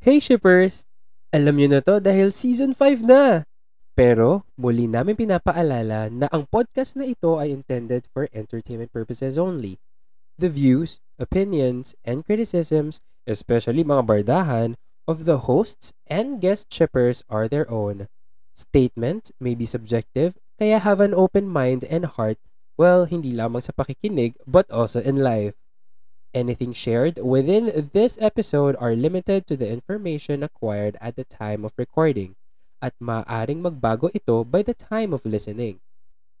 Hey shippers! Alam niyo na to dahil season 5 na! Pero muli namin pinapaalala na ang podcast na ito ay intended for entertainment purposes only. The views, opinions, and criticisms, especially mga bardahan, of the hosts and guest shippers are their own. Statements may be subjective, kaya have an open mind and heart, well, hindi lamang sa pakikinig, but also in life. Anything shared within this episode are limited to the information acquired at the time of recording at maaaring magbago ito by the time of listening.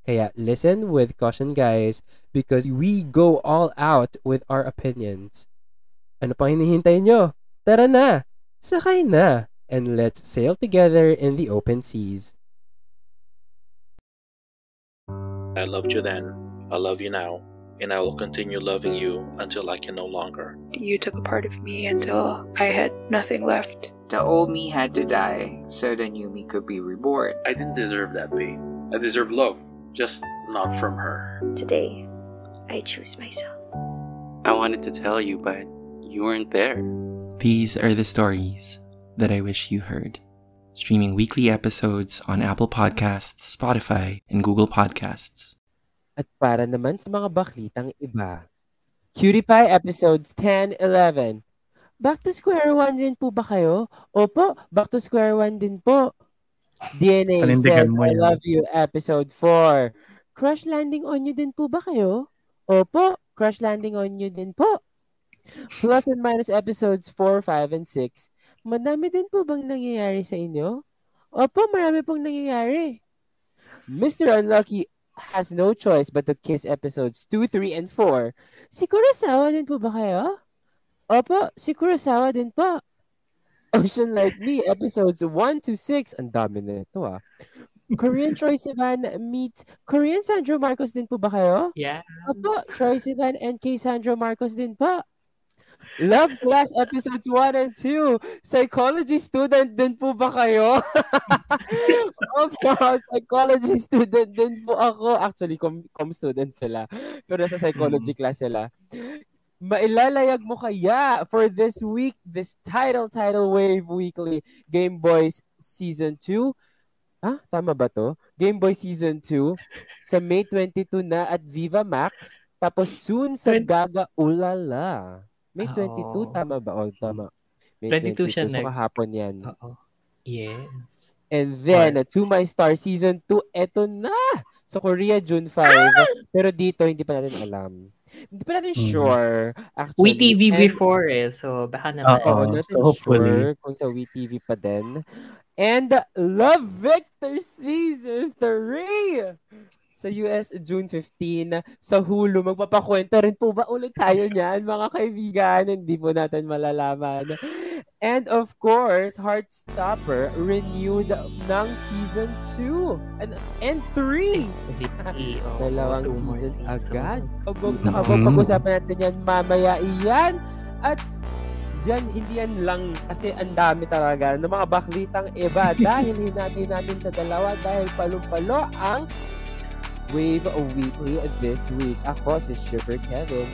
Kaya listen with caution guys because we go all out with our opinions. Ano pa hinihintay nyo? Tara na! Sakay na! And let's sail together in the open seas. I loved you then. I love you now. And I will continue loving you until I can no longer. You took a part of me until I had nothing left. The old me had to die so the new me could be reborn. I didn't deserve that pain. I deserve love, just not from her. Today, I choose myself. I wanted to tell you, but you weren't there. These are the stories that I wish you heard. Streaming weekly episodes on Apple Podcasts, Spotify, and Google Podcasts. At para naman sa mga baklitang iba, Cutie Pie episodes 10, 11. Back to square one rin po ba kayo? Opo, back to square one din po. DNA Panindigan says, mo I love you, episode 4. Crush landing on you din po ba kayo? Opo, crush landing on you din po. Plus and minus episodes 4, 5, and 6. Madami din po bang nangyayari sa inyo? Opo, marami pong nangyayari. Mr. Unlucky has no choice but to kiss episodes 2, 3, and 4. Si Kurosawa din po ba kayo? Opo, si Kurosawa din po. Ocean Like Me, episodes 1 to 6. Ang dami na ito ah. Korean Troy Sivan meets Korean Sandro Marcos din po ba kayo? Yeah. Opo, Troy Sivan and Kay Sandro Marcos din po. Love Class episodes 1 and 2. Psychology student din po ba kayo? Opo, psychology student din po ako. Actually, com, com student sila. Pero sa psychology class sila. Mailalayag mo kaya for this week, this title, title wave weekly Game Boys Season 2. Ah, tama ba to? Game Boy Season 2 sa May 22 na at Viva Max. Tapos soon sa Gaga Ulala. May 22, Oo. tama ba? Oh, tama. May 22 siya So, nag- kahapon yan. Oo. Yes. And then, To My Star Season 2, eto na! Sa Korea, June 5. Pero dito, hindi pa natin alam. Hindi pa natin Mhm. sure, actually. WeTV And- before eh. So, baka naman. Oo, Oo, natin so hopefully. sure kung sa WeTV pa din. And Love Victor Season 3! Sa US, June 15. Sa Hulu, magpapakwento rin po ba ulit tayo niyan, mga kaibigan? Hindi po natin malalaman. And of course, Heartstopper renewed ng Season 2 and, and 3. Really, oo, Dalawang two seasons seasons. agad. Kabog na kabog. Pag-usapan natin yan mamaya iyan. At yan, hindi yan lang kasi ang dami talaga ng mga baklitang iba dahil hinati natin sa dalawa dahil palumpalo ang Wave Weekly this week. Ako si Sugar Kevin.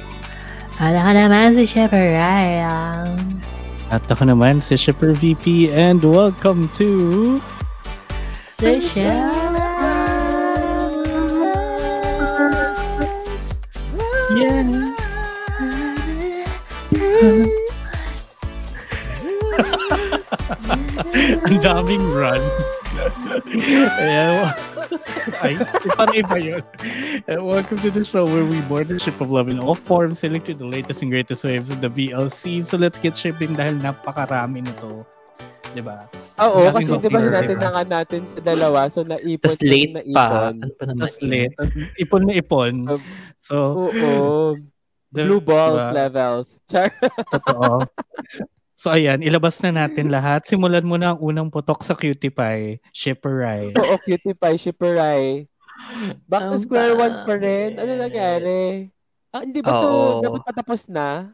Ano ka naman si Shepard Ryan? At ako naman si Shipper VP and welcome to The show. Yeah. Ang daming runs. Ayan. Ay, parang iba yun. And welcome to the show where we board the ship of love in all forms, select the latest and greatest waves of the BLC. So let's get shipping dahil napakarami nito. Diba? Oo, kasi di ba natin na nga natin sa dalawa. So naipon. Tapos late naipon. pa. Ano pa naman? Tapos late. Ipon na ipon. So, Oo. Blue balls diba? levels. Char. Totoo. So ayan, ilabas na natin lahat. Simulan mo na ang unang putok sa Cutie Pie, Shipper Rye. Oo, cutie pie, shipperay. Back to square one pa rin. Ano nangyari? Ah, hindi ba to Oo. dapat patapos na?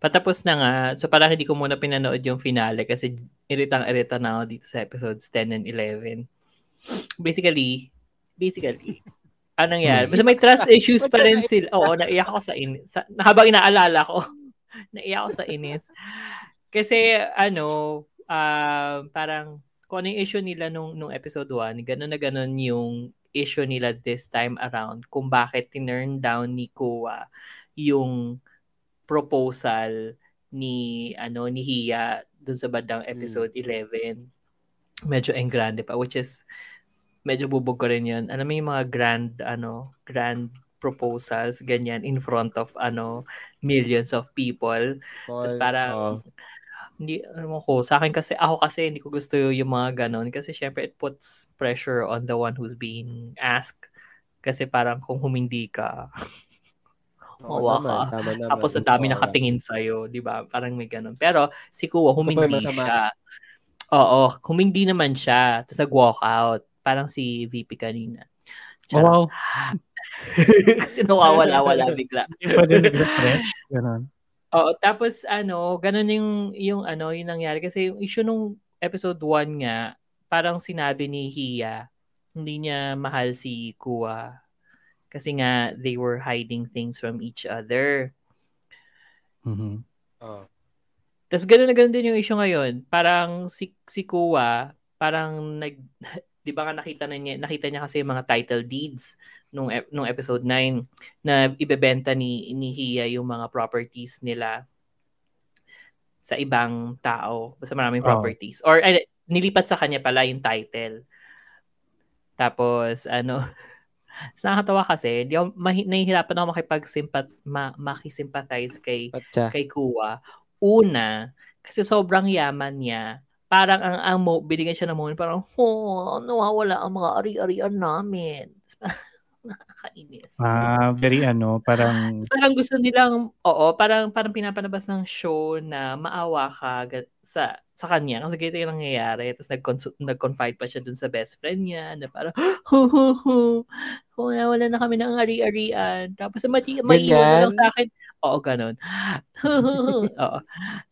Patapos na nga. So parang hindi ko muna pinanood yung finale kasi iritang-irita na ako dito sa episodes 10 and 11. Basically, basically, anong nangyari? Basta may trust issues pa rin sila. Oo, naiyak ako sa inis. Sa, habang inaalala ko, naiyak ako sa inis. Kasi ano, ah, parang kung ano yung issue nila nung, nung episode 1, ganun na ganun yung issue nila this time around kung bakit tinurn down ni Kuwa yung proposal ni ano ni Hiya dun sa bandang episode 11 medyo engrande pa which is medyo bubog ko rin yun. Alam mo yung mga grand ano grand proposals ganyan in front of ano millions of people. Tapos parang Oo. Hindi alam ko sa akin kasi ako kasi hindi ko gusto yung mga ganon kasi syempre it puts pressure on the one who's being asked kasi parang kung humindi ka mawa naman, ka tama naman. tapos ang dami nakatingin sa'yo, di ba? Parang may ganun. Pero si Kuwa, humindi siya. Oo, humindi naman siya. Tapos nag-walk out. Parang si VP kanina. Wow. Charot. Kasi nawawala-wala bigla. Hindi pwede nag-refresh. Ganon. Oo, tapos ano, ganun yung, yung ano, yung nangyari. Kasi yung issue nung episode 1 nga, parang sinabi ni Hiya, hindi niya mahal si Kuwa. Kasi nga, they were hiding things from each other. Mhm. Oo. Tapos gano'n na gano'n din yung issue ngayon. Parang si, si Kuwa, parang nag, di ba nga nakita na niya, nakita niya kasi yung mga title deeds nung, nung episode 9 na ibebenta ni, ni Hiya yung mga properties nila sa ibang tao. Basta maraming Oo. properties. Or ay, nilipat sa kanya pala yung title. Tapos, ano, Tapos nakakatawa kasi, di ako, mahi, nahihirapan ako makipag-sympat, ma, makisympathize kay Patsa. kay Kuwa. Una, kasi sobrang yaman niya. Parang ang, ang mo, binigyan siya ng moment, parang, oh, nawawala ang mga ari-arian namin. Nakakainis. Ah, very ano, parang Parang gusto nilang, oo, parang parang pinapanabas ng show na maawa ka sa sa kanya kasi ganito yung nangyayari. Tapos nag nag-confide pa siya dun sa best friend niya na parang, hu hu hu, kung wala na kami ng ari-arian. Tapos mati, may iwan na lang sa akin. Oo, ganun. oo.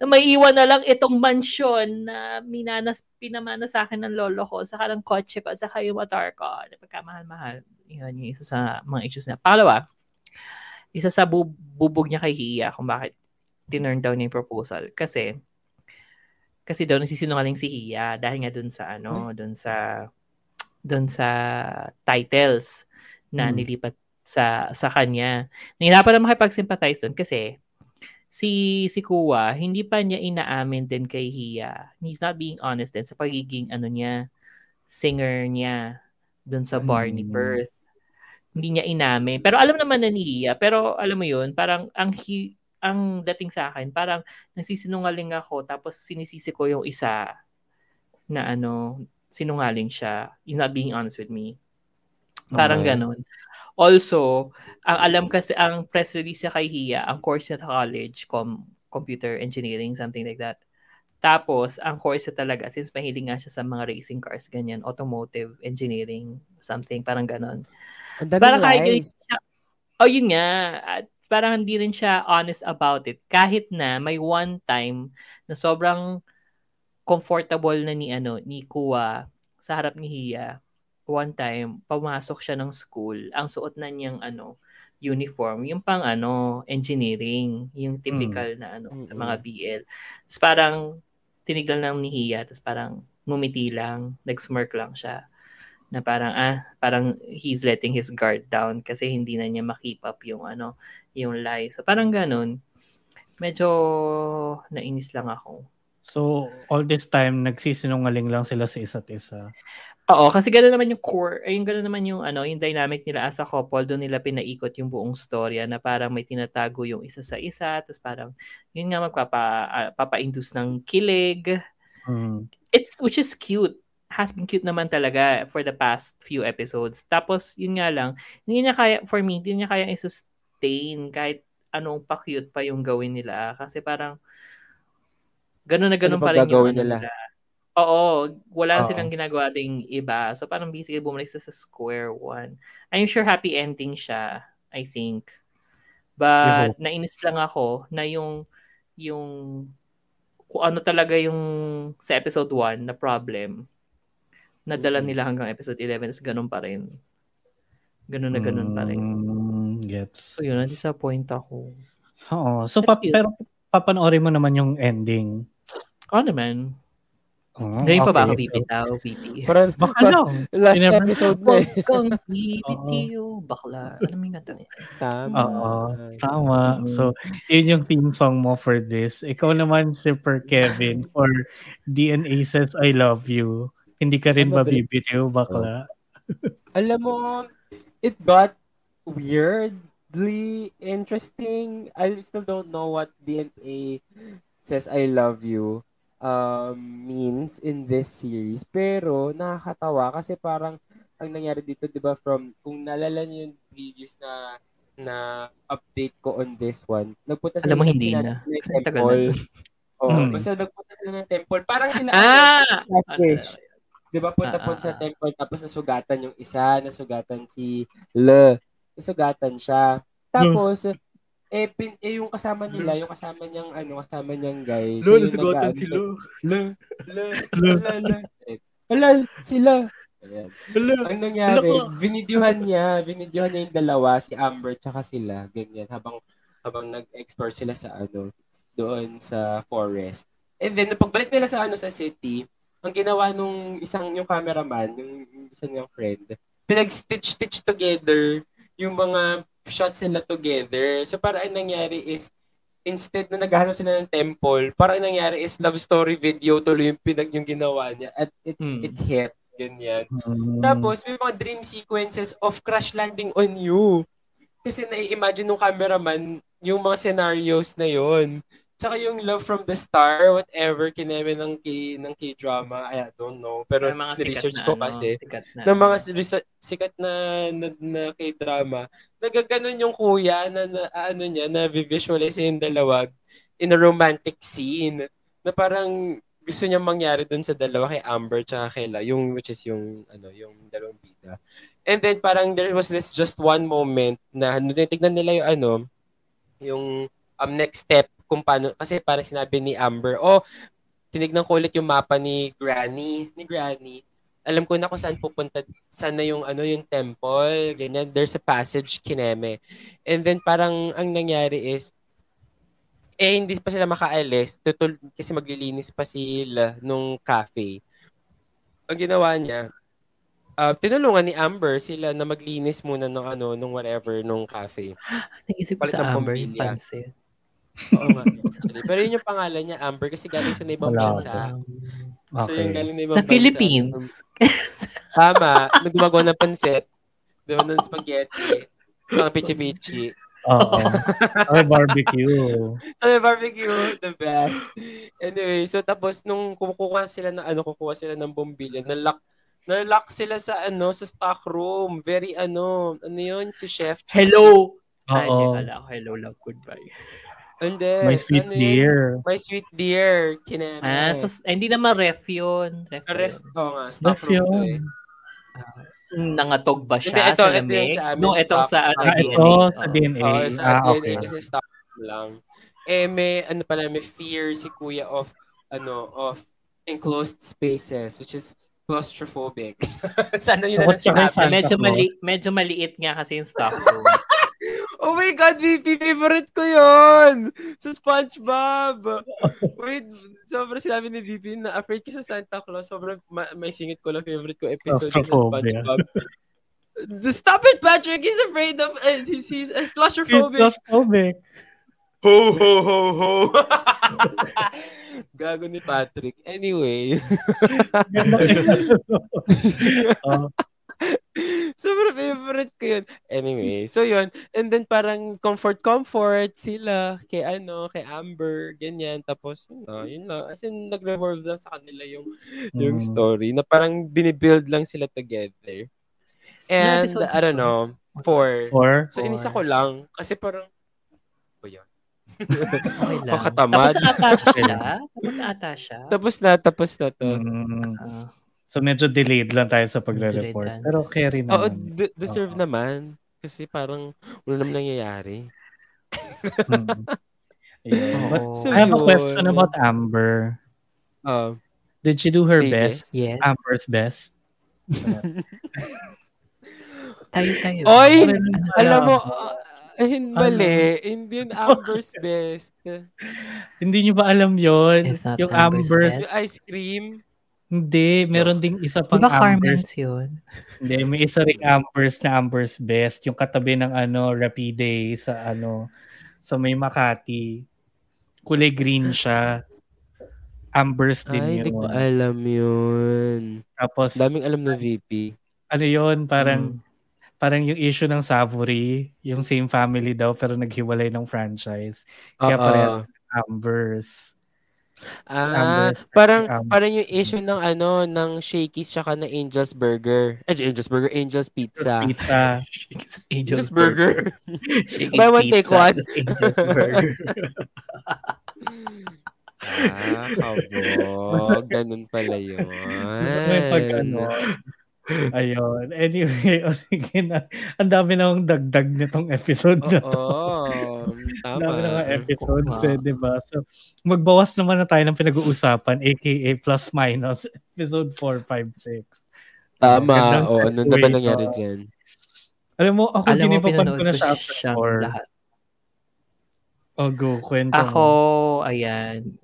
Na may iwan na lang itong mansyon na minanas, pinamana sa akin ng lolo ko, saka ng kotse ko, saka yung motor ko. Na pagkamahal-mahal. Yun yung isa sa mga issues na. Pangalawa, isa sa bu- bubog niya kay Hiya kung bakit tinurn down yung proposal. Kasi, kasi daw nasisinungaling si Hiya dahil nga dun sa ano, dun sa dun sa titles na Hmm. nilipat sa sa kanya. Nahirapan na makipag-sympathize dun kasi si si Kuwa, hindi pa niya inaamin din kay Hiya. He's not being honest din sa pagiging ano niya, singer niya dun sa bar ni Hmm. Perth. Hindi niya inamin. Pero alam naman na ni Hiya. Pero alam mo yun, parang ang hi, ang dating sa akin, parang nagsisinungaling ako tapos sinisisi ko yung isa na ano, sinungaling siya. He's not being honest with me. Parang Okay. ganon. Also, ang alam kasi, ang press release niya kay Hiya, ang course niya sa college, com, computer engineering, something like that. Tapos, ang course niya talaga, since mahilig nga siya sa mga racing cars, ganyan, automotive engineering, something, parang ganon. Parang ng kahit yun, lies. oh yun nga, at parang hindi rin siya honest about it. Kahit na may one time na sobrang comfortable na ni ano ni Kuwa sa harap ni Hiya. One time, pumasok siya ng school. Ang suot na niyang ano, uniform, yung pang ano, engineering, yung typical na ano sa mga. BL. Tapos parang tinignan lang ni Hiya, tapos parang ngumiti lang, nag-smirk lang siya na parang ah parang he's letting his guard down kasi hindi na niya makip up yung ano yung lie. So parang ganun. Medyo nainis lang ako. So, all this time, nagsisinungaling lang sila sa isa't isa. Oo, kasi gano'n naman yung core, ay yung gano'n naman yung ano, yung dynamic nila as a couple, doon nila pinaikot yung buong storya na parang may tinatago yung isa sa isa, tapos parang yun nga magpapa ah, papa-induce ng kilig. Mm. It's which is cute. Has been cute naman talaga for the past few episodes. Tapos yun nga lang, hindi niya kaya for me, hindi niya kaya i-sustain kahit anong pa-cute pa yung gawin nila kasi parang ganun na ganun Ano pa rin yung ano nila? nila. Oo, wala Oo. silang ginagawa ding iba. So parang basically bumalik sa, sa square one. I'm sure happy ending siya, I think. But nainis lang ako na yung yung kung ano talaga yung sa episode 1 na problem nadala Mm-mm. nila hanggang episode 11 tapos ganun pa rin. Ganun na ganun pa rin. Mm, gets. So yun, na-disappoint ako. Oo. So, pa- pero papanoorin mo naman yung ending. Oo naman. Oh, Ngayon pa ba ako okay. bibitaw, Pipi? Parang, Baka lang. last You never- episode na eh. Huwag kang bibitiw, bakla. Alam mo yung kanta niya? Tama. Oo, tama. Mm. So, yun yung theme song mo for this. Ikaw naman, Shipper Kevin, for DNA Says I Love You. Hindi ka rin mabili- mabibitiw, bakla. Alam mo, it got weirdly interesting. I still don't know what DNA says I love you um, means in this series. Pero nakakatawa kasi parang ang nangyari dito, 'di ba, from kung naalala niyo yung previous na na update ko on this one. Nagpunta Alam mo, ng hindi na. Kasi tagal na. temple. Oo, Hmm. basta nagpunta sila ng temple. Parang sila Ah! ano, last wish. Di ba, punta Ah, po ah, sa ah. temple, tapos nasugatan yung isa, nasugatan si Le. Nasugatan siya. Tapos, eh, pin, eh, yung kasama nila, yung kasama niyang, ano, kasama niyang guy. siya yung nag-aano siya, Le, Le, Le, Le. Eh, Hala, sila. Ayan. Ang nangyari, binidyohan niya, binidyohan niya yung dalawa, si Amber tsaka sila, ganyan, habang habang nag-explore sila sa ano, doon sa forest. And then, nung pagbalik nila sa ano sa city, ang ginawa nung isang yung cameraman, yung yung isa niyang friend, pinag-stitch-stitch together yung mga shots nila together. So, para ang nangyari is, instead na naghahanap sila ng temple, para ang nangyari is love story video tuloy yung pinag yung ginawa niya at it, Hmm. it hit. Ganyan. Mm. Tapos, may mga dream sequences of crash landing on you. Kasi nai-imagine nung cameraman yung mga scenarios na yon. Tsaka yung love from the star, whatever, kineme ng, K, ng K-drama, I don't know. Pero May mga research na, ko ano, kasi, sikat na, ng mga ano. resa- sikat na, na, na K-drama, nagaganon yung kuya na, na ano niya, na visualize yung dalawa in a romantic scene na parang gusto niya mangyari dun sa dalawa kay Amber tsaka kay La, yung which is yung ano, yung dalawang bida. And then parang there was this just one moment na nung tinitignan nila yung ano, yung um, next step kung paano kasi para sinabi ni Amber, oh, tinignan ko ulit yung mapa ni Granny, ni Granny. Alam ko na kung saan pupunta, saan na yung ano yung temple, ganyan. There's a passage kineme. And then parang ang nangyari is eh hindi pa sila makaalis tutul kasi maglilinis pa sila nung cafe. Ang ginawa niya, uh, tinulungan ni Amber sila na maglinis muna ng ano nung whatever nung cafe. Naisip ko sa Amber yung pamilya. Oo nga. actually. Pero yun yung pangalan niya, Amber, kasi galing siya na ibang Wala. bansa. So Okay. yung galing na ibang Sa Philippines. Tama. Nung gumagawa ng pansit. Di ba ng spaghetti. Mga pichi-pichi. Oo. Or barbecue. So, may barbecue, the best. Anyway, so tapos nung kumukuha sila ng ano, kukuha sila ng bombilya, nalock nalock sila sa ano, sa stock room. Very ano, ano yun, si chef. Hello! Ay, hindi, Oo. ko, hello, love, goodbye. Hindi. My sweet ano yun? dear. My sweet dear. Kineme. Ah, so, ay, hindi naman ref yun. Ref, Ah, Ref, yun. oo nga, stock Ref room to yun. eh. Nangatog ba siya Hindi, ito, sa ito lamig? sa amin, no, itong sa ano, Ah, DNA. ito sa. DNA. Oo, sa ah, DNA okay. kasi stock lang. Eh, may, ano pala, may fear si kuya of, ano, of enclosed spaces, which is claustrophobic. Sana yun na sinabi. Medyo, mali, medyo maliit nga kasi yung stock room. Oh my God, VP, favorite ko yun! Sa SpongeBob! Wait, sobrang sinabi ni VP na afraid ka sa Santa Claus. Sobrang ma- may singit ko lang favorite ko episode sa. SpongeBob. Stop it, Patrick! He's afraid of, uh, he's, he's uh, He's claustrophobic. claustrophobic. Ho, ho, ho, ho! Gago ni Patrick. Anyway. Oh, Sobrang favorite ko yun. Anyway, so yun. And then parang comfort-comfort sila kay ano, kay Amber, ganyan. Tapos, yun na, yun na. As in, nag-revolve lang sa kanila yung, yung Mm. story na parang binibuild lang sila together. And, episode I don't know, four. Four. So, inisa ko lang. Kasi parang, oh, yun. Okay lang. Tapos na ata siya. Tapos na ata siya. Tapos na, tapos na to. Mm. Ah, So medyo delayed lang tayo sa pagre-report. Delayed Pero carry Oo, naman. de- deserve Oo. naman. Kasi parang, wala naman nangyayari. Mm. Yeah. But oo. So, I have a yun. question about Amber. Uh, Did she do her best? yes. Amber's best? Tayo tayo. Oy! Ano, alam mo, uh, Eh, hin- mali. Hindi yun Amber's best. Hindi nyo ba alam yon Yung Amber's Amber's, Best. Yung ice cream. Hindi, meron ding isa Di pang ba Amber's. Carmen's yun? Hindi, may isa ring Amber's na Amber's Best. Yung katabi ng ano, Rapide sa ano, sa may Makati. Kulay green siya. Amber's din Ay, hindi yun. ko alam yun. Tapos, Daming alam na VP. ano yun, parang, Mm. parang yung issue ng Savory, yung same family daw pero naghiwalay ng franchise. Kaya Oo. parehas Amber's. Ah, Amber. parang Amber. parang yung issue ng ano ng Shakey's tsaka ng Angel's Burger. Eh, Angel's Burger, Angel's Pizza. Pizza. Angel's Angel's Burger. Shakey's Buy one, take one. Angel's Burger. ah, kabog. Ganun pala yun. May pag ano. Ayun. Anyway, o sige na. Ang dami na akong dagdag nitong episode na to. Oo. Tama. dami na nga episodes eh, di ba? So, magbawas naman na tayo ng pinag-uusapan, aka plus minus, episode 4, 5, 6. Tama. O, ano na ba nangyari to. dyan? Alam mo, ako Alam mo, ginipapan ko na siya after siyang 4. lahat. Oh, go. Kwento Ako, mo. ayan.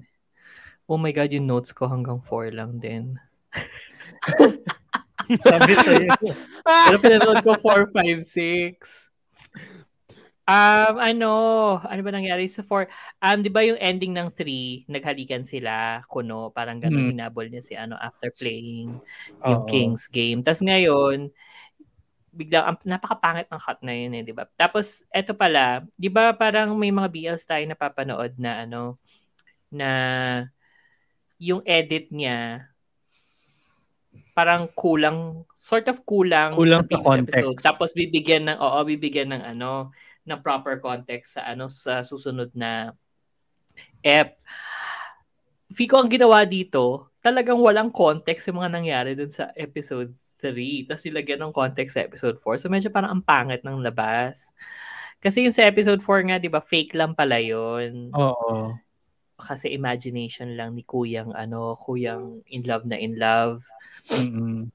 Oh my God, yung notes ko hanggang 4 lang din. Sabi sa'yo. Pero pinanood ko 4, 5, 6. Um, ano, ano ba nangyari sa 4? Um, di ba yung ending ng 3, naghalikan sila, kuno, parang ganun, Hmm. hinabol niya si ano after playing yung Oo. Kings game. Tapos ngayon, biglang, ang napakapangit ng cut na yun eh, di ba? Tapos, eto pala, di ba parang may mga BLs tayo napapanood na ano, na yung edit niya, parang kulang, sort of kulang, Kulang sa previous context. episode. Tapos bibigyan ng, oo, bibigyan ng ano, ng proper context sa ano, sa susunod na ep. Fico ang ginawa dito, talagang walang context yung mga nangyari dun sa episode 3. Tapos silagyan ng context sa episode 4. So medyo parang ang pangit ng labas. Kasi yung sa episode 4 nga, di ba, fake lang pala yun. Oo. Kasi imagination lang ni kuyang, ano, kuyang in love na in love. Mm-mm.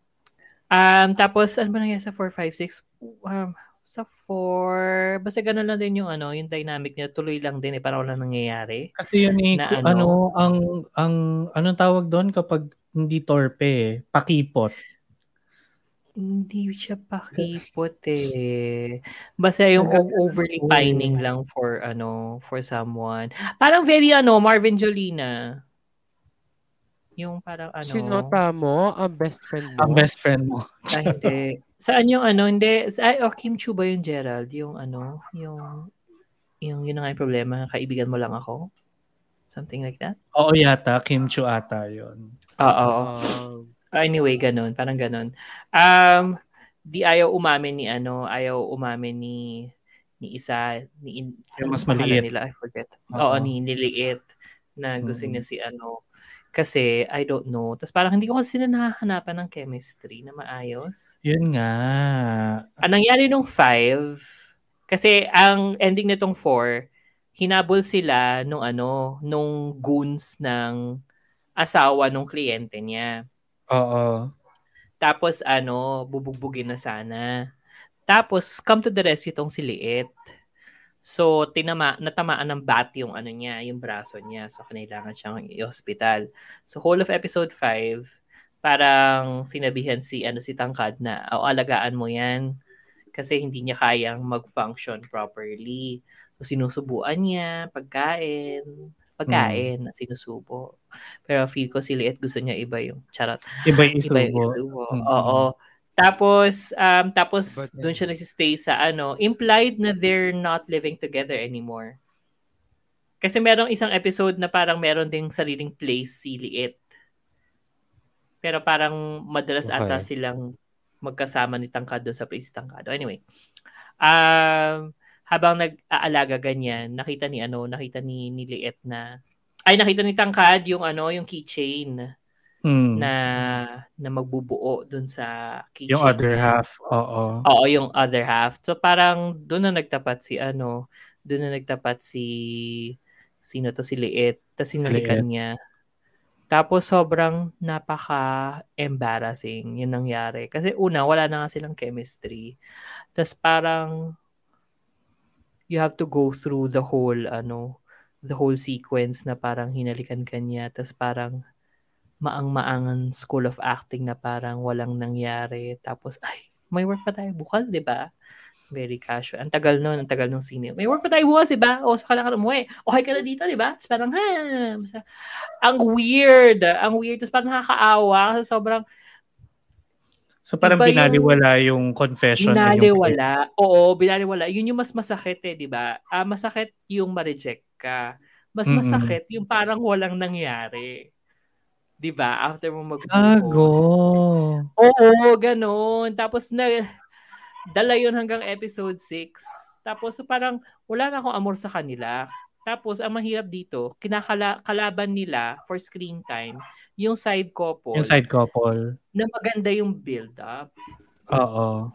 Um, tapos, ano ba nangyari sa 4, 5, 6? Um, sa 4, basta ganun lang din yung ano, yung dynamic niya, tuloy lang din eh, parang walang nangyayari. Kasi yun eh, Na ano? ano, ang, ang, anong tawag doon kapag hindi torpe eh? Pakipot. Hindi siya pakipot eh. Basta yung overly pining lang for ano, for someone. Parang very ano, Marvin Jolina. Yung parang ano. Sinota mo ang best friend mo? Ang best friend mo. Ah, hindi. Saan yung ano, hindi. Sa, ay, oh, Kim Chu ba yung Gerald? Yung ano, yung, yung, yun na nga yung problema. Kaibigan mo lang ako? Something like that? Oo yata, Kim Chu ata yun. Oo. Um, Anyway, ganun. Parang ganun. Um, di ayaw umamin ni ano, ayaw umamin ni ni isa, ni in, Yung ano mas maliit. nila, I forget. Oo. Oo, ni niliit na gusto Mm. niya si ano. Kasi, I don't know. Tapos parang hindi ko kasi sila nakahanapan ng chemistry na maayos. Yun nga. Ang nangyari nung five, kasi ang ending nitong four, hinabol sila nung ano, nung goons ng asawa nung kliyente niya. Oo. Tapos ano, bubugbugin na sana. Tapos come to the rescue tong si Liit. So tinama natamaan ng bat yung ano niya, yung braso niya. So kailangan siyang i-hospital. So whole of episode 5, parang sinabihan si ano si Tangkad na, "O alagaan mo 'yan." Kasi hindi niya kayang mag-function properly. So sinusubuan niya pagkain, pagkain na sinusubo. Pero feel ko si Liit gusto niya iba yung charot. Iba yung Iba yung isubo. isubo. Mm. Oo. Tapos, um, tapos But doon siya nagsistay sa ano, implied na they're not living together anymore. Kasi merong isang episode na parang meron ding sariling place si Liit. Pero parang madalas Okay. ata silang magkasama ni Tangkado sa place ni Tangkado. Anyway, um, habang nag-aalaga ganyan, nakita ni ano, nakita ni, ni Liit na, ay nakita ni Tangkad yung ano, yung keychain Mm. na na magbubuo dun sa keychain. yung other niya. half. Oo. Oo, yung other half. So parang doon na nagtapat si ano, doon na nagtapat si sino to si Liit, tapos sinalikan niya. Tapos sobrang napaka-embarrassing yung nangyari. Kasi una, wala na nga silang chemistry. Tapos parang you have to go through the whole ano the whole sequence na parang hinalikan ka niya tapos parang maang-maangan school of acting na parang walang nangyari tapos ay may work pa tayo bukas di ba very casual ang tagal nun ang tagal nung scene may work pa tayo bukas di ba o saka lang ka umuwi okay ka na dito di ba tapos parang ha basta, ang weird ang weird tapos parang nakakaawa kasi sobrang So parang Iba yung- binaliwala yung confession. na yung- Binaliwala. Oo, binaliwala. Yun yung mas masakit eh, di ba? Ah, masakit yung ma-reject ka. Mas masakit yung parang walang nangyari. Di ba? After mo mag Gago. Oo, ganun. Tapos na dala yun hanggang episode 6. Tapos so parang wala na akong amor sa kanila. Tapos ang mahirap dito, kinakala kalaban nila for screen time, yung side couple Yung side couple. na maganda yung build up. Oo.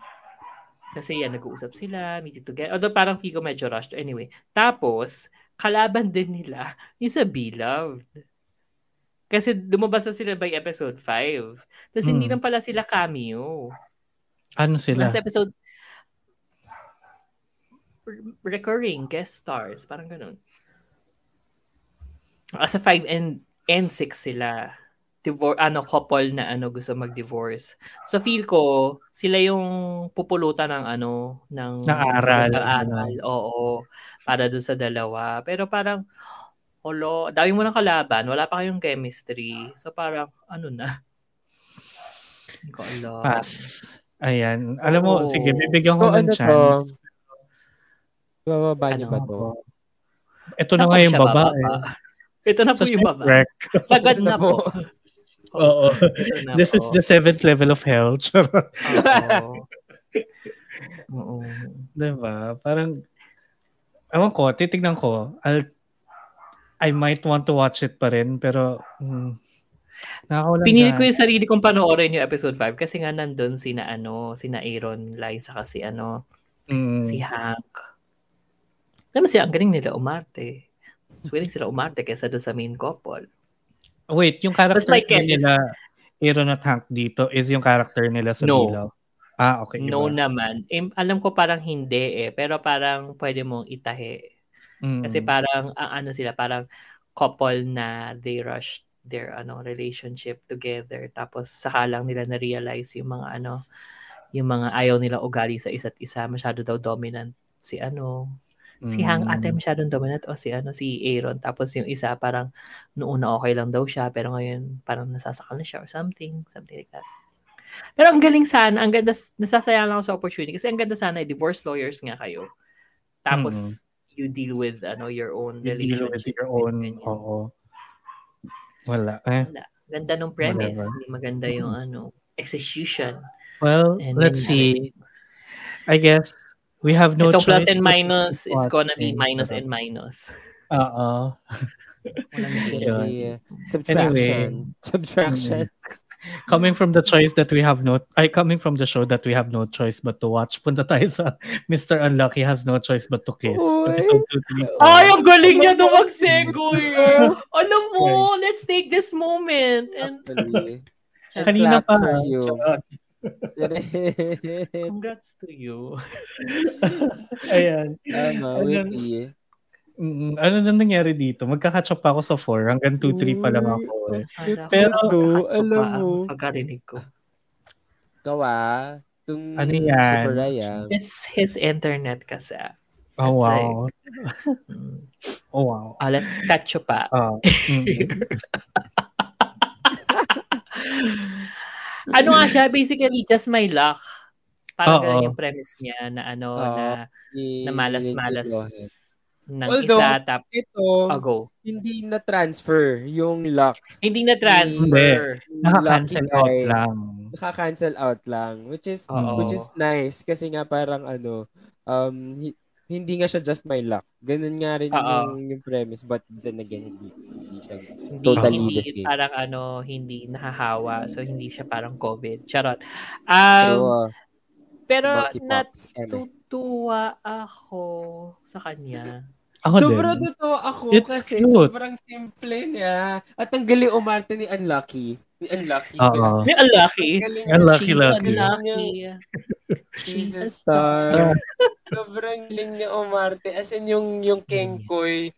Kasi yan, nag-uusap sila, meet together. Although parang Kiko medyo rushed. Anyway, tapos, kalaban din nila yung sa Beloved. Kasi lumabas na sila by episode 5. Tapos hindi Hmm. lang pala sila cameo. Ano sila? Last episode, re- recurring guest stars. Parang ganun. Asa 5 and, and 6 sila. Divor ano, couple na ano gusto mag-divorce. So feel ko, sila yung pupulutan ng ano, ng, Ng aral. ng aral. Oo. Para doon sa dalawa. Pero parang, Olo, dami mo ng kalaban, wala pa kayong chemistry. So parang, ano na? Hindi ko alam. Pass. Ayan. Alam mo, Oo. sige, bibigyan ko So, ng ano to? chance. Bababa niyo Ano ba to? Ito Saan na nga yung baba. bababa? Eh. Ito na po Sa yung baba. shipwreck. Sagad na na po. Oo. Na This is the seventh level of hell. Oo. Oo. Diba? Parang, ewan ko, titignan ko. I'll, I might want to watch it pa rin, pero, hmm, nakakawalan Pinili na. ko yung sarili kong panoorin yung episode 5 kasi nga nandun sina ano, sina Aaron, Liza kasi ano, Mm. si Hank. Alam mo siya, ang galing nila umarte. Willing sila umarte kaysa doon sa main couple. Wait, yung character like nila, Aaron at Hank dito, is yung character nila sa No. Bilaw. Ah, okay. No iba. naman. Eh, alam ko parang hindi eh, pero parang pwede mong itahi. Mm. Kasi parang ang ano sila, parang couple na they rushed their ano relationship together. Tapos saka lang nila na-realize yung mga ano yung mga ayaw nila ugali sa isa't isa. Masyado daw dominant si ano si Hang Mm. ate masyadong dominant o si ano si Aaron. Tapos yung isa parang noon na okay lang daw siya pero ngayon parang nasasakal na siya or something something like that. Pero ang galing sana ang ganda nasasayang lang ako sa opportunity kasi ang ganda sana eh, divorce lawyers nga kayo. Tapos you deal with ano your own You deal with relationships your and own, ganyan. oo. Wala. Eh. Wala. Ganda nung premise. Whatever. Hindi maganda yung ano, execution. Well, And let's then see. narratives. I guess we have no plus choice and but to minus, it's gonna be minus and minus. Oo. Walang It's nangyari. gonna be, uh, subtraction. Coming from the choice that we have no, ay, coming from the show that we have no choice but to watch, punta tayo sa Mr. Unlucky has no choice but to kiss. Uy. Episode 2, 3, 4. Ay, ang galing niya daw mag-segue. Alam mo, let's take this moment. And Actually. Kanina pa. congrats to you. Ayan. Tama, Ayan. witty. Mm, ano na nangyari dito? Magka-catch up pa ako sa 4. Hanggang 2, 3 pa lang ako. Eh. Pero, nakakatawa alam mo. Pagkarinig ko. Ikaw ah. Tung Ano yan? It's his internet kasi. Oh, It's wow. Mm. Oh, wow. Ah, let's catch up pa. Ah, mm. ano nga siya, basically, just my luck. Parang ganun yung premise niya na ano, Oo. na, na malas-malas. Ng Although, isa tap Ito, ago. hindi na-transfer yung luck. Hindi na transfer. Naka-cancel Lucky out guy. lang. Naka-cancel out lang. Which is, Oo. which is nice. Kasi nga parang ano, um, hi- hindi nga siya just my luck. Ganun nga rin yung, yung premise. But then again, hindi, hindi siya Hindi, totally hindi the same. parang ano, hindi nahahawa. So, hindi siya parang COVID. Charot. Pero, Um, uh, pero, Bucky eme. natutuwa ako sa kanya. Ako Sobrang din. totoo ako It's kasi cute. sobrang simple niya. At ang galing umarte ni Unlucky. Ni Unlucky. Oo. May unlucky. Unlucky, lucky. unlucky. She's a star. Sobrang galing niya umarte. As in, yung, yung Kenkoy,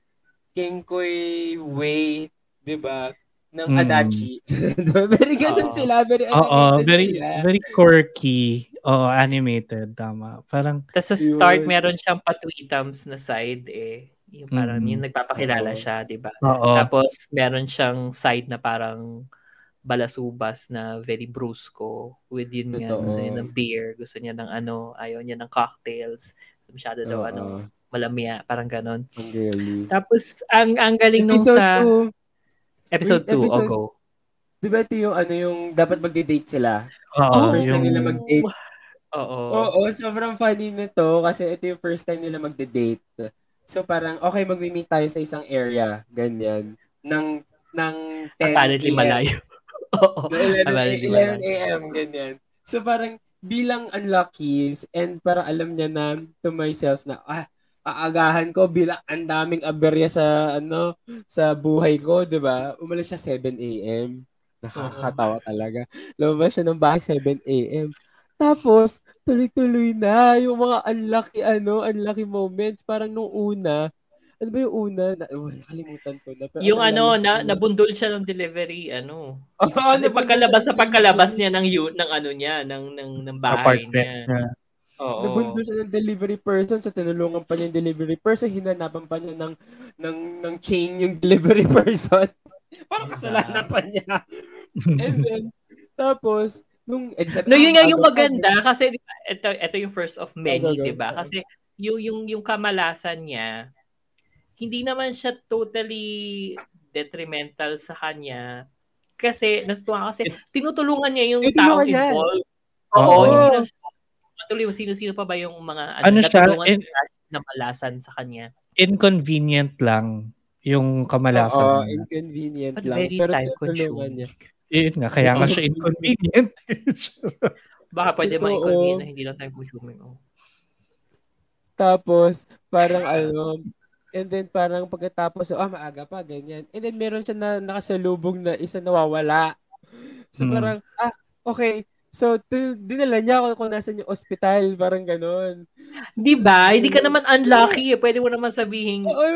Kenkoy way, di ba? Ng Mm. Adachi. very ganun Oo. sila. Very animated very sila. very quirky. Oo, animated. Tama. Parang, Tapos sa start, Yun. meron siyang patwitams na side eh. Yung parang Mm. yung nagpapakilala siya, di ba? Tapos meron siyang side na parang balasubas na very brusco with yun nga, Totoo. gusto niya ng beer, gusto niya ng ano, ayaw niya ng cocktails. So, masyado daw ano, malamya, parang ganon. Ang girly. Tapos ang ang galing nung Episode sa 2, episode Wait, 2, episode- o go. di ba ito yung ano yung dapat magde-date sila? Oo, First time yung, nila mag-date. Oo. Oo, sobrang funny nito kasi ito yung first time nila magde-date. So parang, okay, magmi-meet tayo sa isang area, ganyan. Ng, ng 10 Apparently malayo. Oo. No, 11, Apparently 11 malayo. a.m. ganyan. So parang bilang unluckies and parang alam niya na to myself na ah aagahan ko bilang ang daming aberya sa ano sa buhay ko, 'di ba? Umalis siya 7 a.m. Nakakatawa talaga. Lumabas siya ng bahay 7 a.m. Tapos, tuloy-tuloy na yung mga unlucky, ano, unlucky moments. Parang nung una, ano ba yung una? Na, oh, nakalimutan ko na. Pero Yung ano, na, ko. nabundol siya ng delivery, ano. Kasi nabundol pagkalabas sa ng pagkalabas niya ng yun, ng ano niya, ng ng ng bahay apartment niya. niya. Oo. Nabundol siya ng delivery person, so tinulungan pa niya yung delivery person, hinanapan pa niya ng, ng, ng chain yung delivery person. Parang kasalanan pa niya. And then, tapos, nung, No, yun nga yung maganda kasi ito ito yung first of many. 'di ba? Kasi yung yung yung kamalasan niya hindi naman siya totally detrimental sa kanya kasi natutuwa kasi tinutulungan niya yung Tinutulungan taong niya. involved. Oo. Oo, hindi lang siya. Matuloy, sino-sino pa ba yung mga Ano siya, natulungan in- sila na malasan sa kanya? Inconvenient lang yung kamalasan Oo, niya. inconvenient But lang. very Pero time niya. Yun nga, kaya nga siya inconvenient. Baka pwede Totoo. ma-inconvenient na hindi lang time consuming. Oh. Tapos, parang ano, and then parang pagkatapos, ah, maaga pa, ganyan. And then meron siya na nakasalubong na isa nawawala. So Hmm. parang, ah, okay. So, t- dinala niya ako kung nasan yung ospital, parang ganon. Di ba? Hindi ka naman unlucky. Eh. Pwede mo naman sabihin, Oo, oh,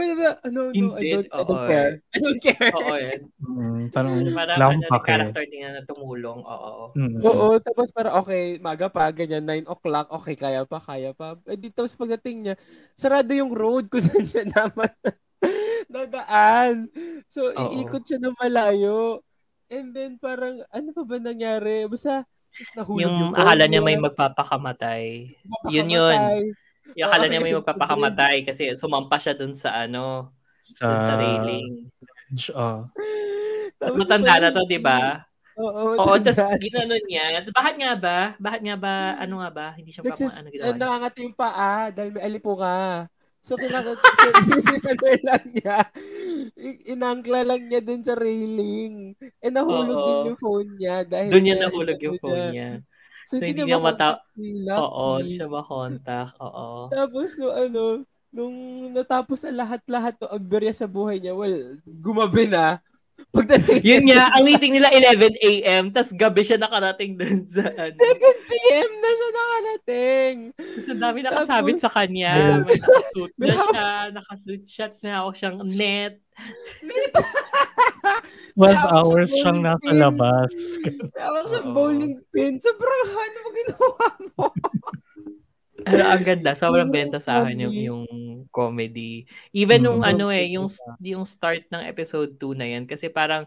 no, no, I don't, I don't Oo, care. I don't care. oo, yan. Mm, parang Parang wala ano, character niya na tumulong. Oo. Mm. Oo, tapos parang okay, maga pa, ganyan, 9 o'clock, okay, kaya pa, kaya pa. Eh, di tapos pagdating niya, sarado yung road kung saan siya naman dadaan. So, Oo. iikot siya ng malayo. And then parang, ano pa ba nangyari? Basta, tapos nahulog yung, Yung akala niya may niya, magpapakamatay. Yun yun. Yung akala niya may magpapakamatay kasi sumampa siya dun sa ano, Sa dun sa railing. Oh. Tapos Matanda na to, di ba? Oo, Oo, tas tanda. ginanon niya. Bakit nga ba? Bakit nga ba? Ano nga ba? Hindi siya Nagsis, papa, ano ginawa niya? nakangati yung paa dahil may alipunga. So, kinakat, so, ano lang niya, inangkla lang niya dun sa railing. Eh, nahulog Oo. din yung phone niya. Dahil Doon niya nahulog inano yung phone niya. So, So, hindi niya mata-. Oo, hindi siya makontak. Oo. Tapos, no, ano, nung natapos ang lahat-lahat ng aberya sa buhay niya, well, gumabi na. Pagdating Yun nga, ang meeting nila 11 a.m. tas gabi siya nakarating dun sa ano. 7 p.m. na siya nakarating. Kasi ang dami nakasabit Tapos- sa kanya. May nakasuit na siya. Nakasuit siya. Tapos may hawak siyang net. 12 Kaya ako hours sa siyang nasa pin. labas. Kaya siya Oo. bowling pin. Sobrang ano mo ginawa mo? Ano, ang ganda. Sobrang benta sa akin yung, yung comedy. Even nung Mm. ano eh, yung, yung start ng episode 2 na yan. Kasi parang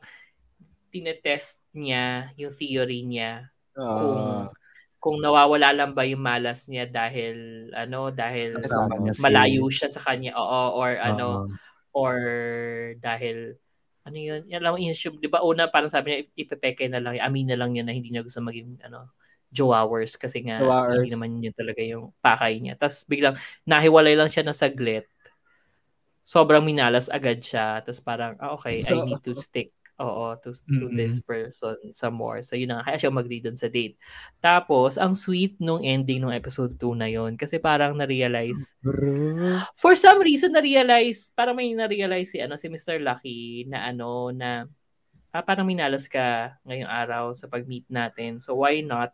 tinetest niya yung theory niya kung Ah. kung nawawala lang ba yung malas niya dahil ano dahil si- malayo siya sa kanya oo or ano Oo. or dahil ano yun yan lang yung issue di ba una parang sabi niya ipepeke na lang amin na lang niya na hindi niya gusto maging ano jowawers kasi nga Jowawers. hindi naman yun talaga yung pakay niya tapos biglang nahiwalay lang siya ng saglit sobrang minalas agad siya tapos parang ah, okay I need to stick oo to, to Mm-mm. this person some more so yun na nga kaya siya mag doon sa date tapos ang sweet nung ending ng episode 2 na yon kasi parang na-realize Bro. for some reason na-realize, parang may na-realize si, ano, si Mr. Lucky na ano, na ah, parang minalas ka ngayong araw sa pag-meet natin. So why not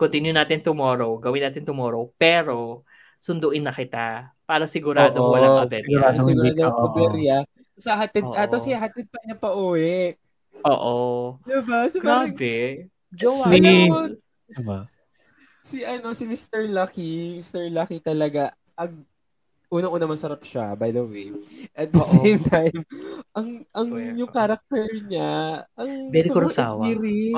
continue natin tomorrow, gawin natin tomorrow, pero sunduin na kita para siguradong Oo, walang aberya. siguradong oo. aberya. Sa hatid, ato si hatid pa niya pa uwi. Oo. Diba? So parang, Grabe. Jowa. Si- alam mo, Diba? si ano, si Mr. Lucky, Mr. Lucky talaga, ag, unang-una masarap siya, by the way. At the Oo. same time, ang ang Swear. yung character niya, ang Very sobrang Kurosawa.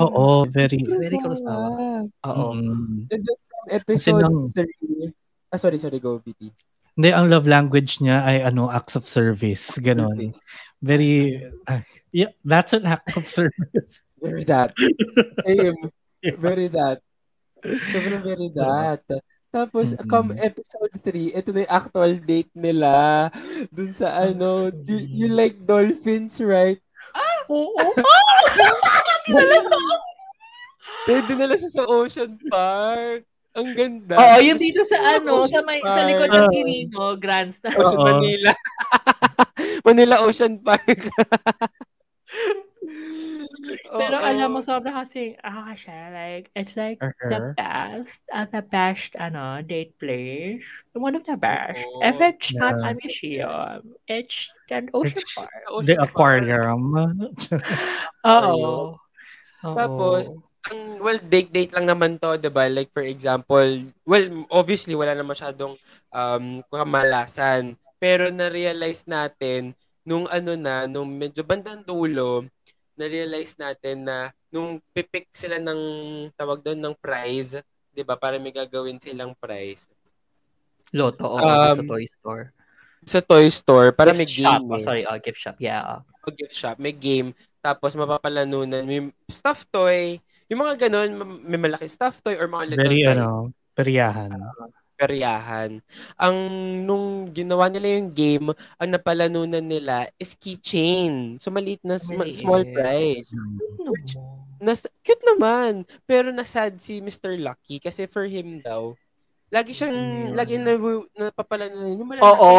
Oo, very. Very Kurosawa. Oo. Mm. And then, from episode nung- 3, ah, sorry, sorry, go, BT. Hindi, ang love language niya ay ano, acts of service. Ganon. Very, ah, yeah, that's an act of service. Very that. Same. Very that. Sobrang very that. Tapos, Mm-mm. come episode 3, ito na yung actual date nila. Dun sa ano, you, you like dolphins, right? Oo. Eh, dinala siya sa Ocean Park. Ang ganda. Oo, yung dito sa ano, sa Ocean may sa likod ng Quirino, Grandstand. Ocean. Manila. Manila Ocean Park. Pero Oo. alam mo, sobrang kasi, ah, siya, like, it's like the Uh-huh. best, uh, the best, ano, date place. One of the best. Oo. If it's not Yeah. a museum, it's an ocean It's- park. The aquarium. Oo. Oo. Tapos, ang well date date lang naman to 'di ba like for example well obviously wala na masyadong um kamalasan pero na-realize natin nung ano na nung medyo bandang dulo na-realize natin na nung pipick sila ng tawag doon ng prize 'di ba para may gagawin silang prize Loto, oo, Um, sa toy store. sa toy store para may gift shop. game Oh, eh. sorry, oh, gift shop. Yeah. oh. o gift shop, may game, tapos mapapalanunan, may stuffed toy, yung mga ganun, ma- may malaki stuffed toy or mga little Very, toy, ano, peryahan. Peryahan. Ang, nung ginawa nila yung game, ang napalanunan nila is keychain. So, maliit na sm- small prize. Ano mo? Nas, cute naman. Pero nasad si Mr. Lucky kasi for him daw, lagi siyang, Mm. lagi na, napapalanunan yung malalaki. Oo.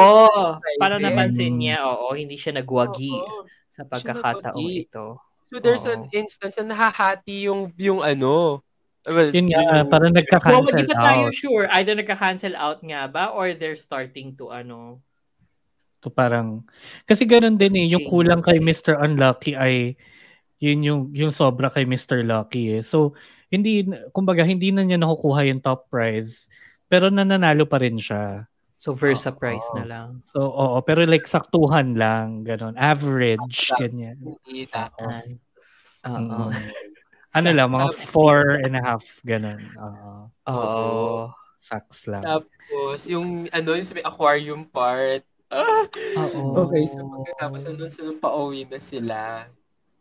prizes. Para napansin niya, oo, hindi siya nagwagi Oo. sa pagkakataong nagwagi. ito. So there's Oo. an instance na nahahati yung yung ano. Well, Yun nga, yung- parang Well, nagka-cancel tayo out. sure. Either nagka-cancel out nga ba or they're starting to ano. So parang, kasi ganun din eh, yung kulang kay Mr. Unlucky ay, yun yung, yung sobra kay Mr. Lucky eh. So, hindi, kumbaga, hindi na niya nakukuha yung top prize, pero nananalo pa rin siya. So Versa Oo. price na lang. So, oo, pero like saktuhan lang, ganun. Average, ganyan. Hindi tapos. Oo. Ano lang, mga Sabi- four and a half, ganun. Oo. Oo. Sucks lang. Tapos yung ano yung sa may aquarium part. Ah! Oo. Okay, so pagkatapos nandun sila pauwi na sila.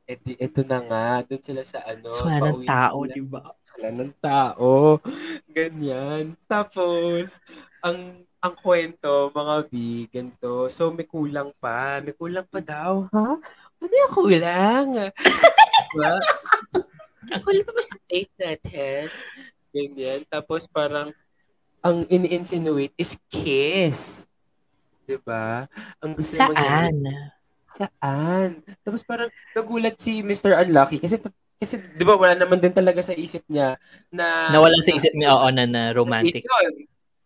Eh di, eto na nga, doon sila sa ano. So, wala ng tao, di ba? Sila ng tao. Ganyan. Tapos, ang ang kwento, mga B, ganito. So, may kulang pa. May kulang pa daw. Ha? Ano yung kulang? diba? Ang kulang pa ba sa date natin? Ganyan. Tapos, parang, ang in-insinuate is kiss. Diba? Ang gusto Saan? mangyari- Saan? Tapos parang nagulat si Mr. Unlucky kasi kasi 'di ba wala naman din talaga sa isip niya na Nawala sa isip niya, oo, na, na romantic. date yun.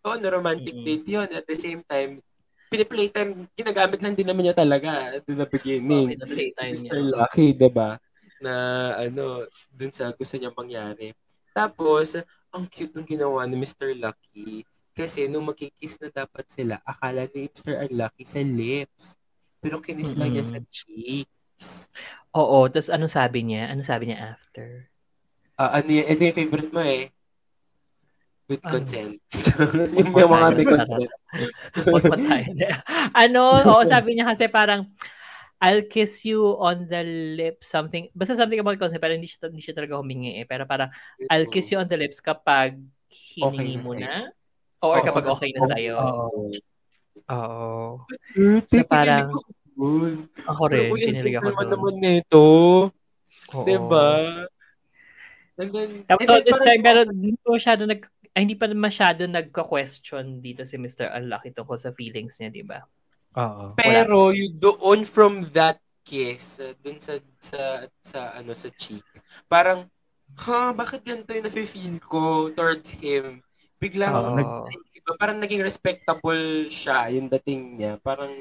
Oo, na romantic Mm-mm. date yun. At the same time, piniplaytime, ginagamit lang din naman niya talaga at the beginning. Na playtime si niya. Mr. Lucky, 'di ba? Na ano, dun sa gusto niya mangyari. Tapos, ang cute ng ginawa ni Mr. Lucky kasi nung magkikiss na dapat sila, akala ni Mr. Unlucky sa lips. Pero kinis lang niya sa cheeks. Oo, tapos ano sabi niya? Ano sabi niya after? Ah, ano yun? Ito yung favorite mo eh. With Ano? consent. yung mga may consent. Huwag pa tayo. ano, oo, sabi niya kasi parang, I'll kiss you on the lips, something, basta something about consent, pero hindi siya, hindi siya talaga humingi eh. Pero parang, I'll kiss you on the lips kapag Okay hiningi na mo na, or Oo, kapag okay na sa'yo. Oo. Oo. So, parang-. Ako rin, kinilig ako doon. naman nito. Oo. Diba? And then, Tapos this time, pero hindi pa masyado nag, ay, hindi pa masyado nagka-question dito si Mr. Unlucky tungkol sa feelings niya, di ba? Oo. Pero yung doon from that kiss, uh, dun sa, sa, sa, ano, sa cheek, parang, ha, bakit ganito yung nafe-feel ko towards him? Biglang, Oo, nag- diba? Parang naging respectable siya yung dating niya. Parang,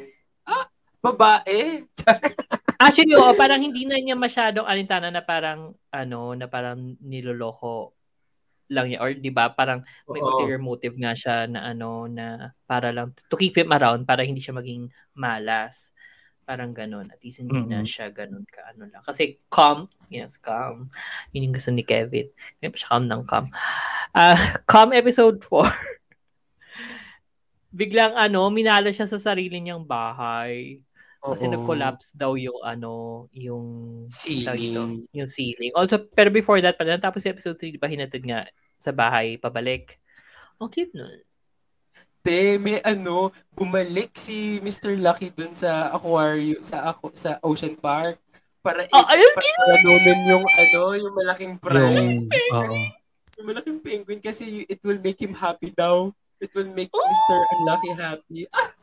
ah, babae. Actually, oo, parang hindi na niya masyadong alintana na parang, ano, na parang niloloko lang niya. Or, di ba, parang may Oo. ulterior motive nga siya na ano, na para lang, to keep him around, para hindi siya maging malas. Parang ganun. At least hindi na Mhm. siya ganun ka, ano lang. Kasi calm, yes, calm. Yun yung gusto ni Kevin. Kaya pa siya calm ng calm. Ah, calm episode 4. Biglang ano, minala siya sa sarili niyang bahay. Kasi Oo. nag-collapse daw yung ano, yung Ceiling. yung ceiling. Also, pero before that, pala, tapos yung episode 3, di ba, hinatid nga sa bahay, pabalik. Ang cute nun. Te, may ano, bumalik si Mr. Lucky dun sa aquarium, sa ako sa Ocean Park para Oh, ayun, para nunin yung ano, yung malaking prize. Yung. Yung malaking penguin kasi it will make him happy daw. It will make Oh! Mr. Unlucky happy. Ah,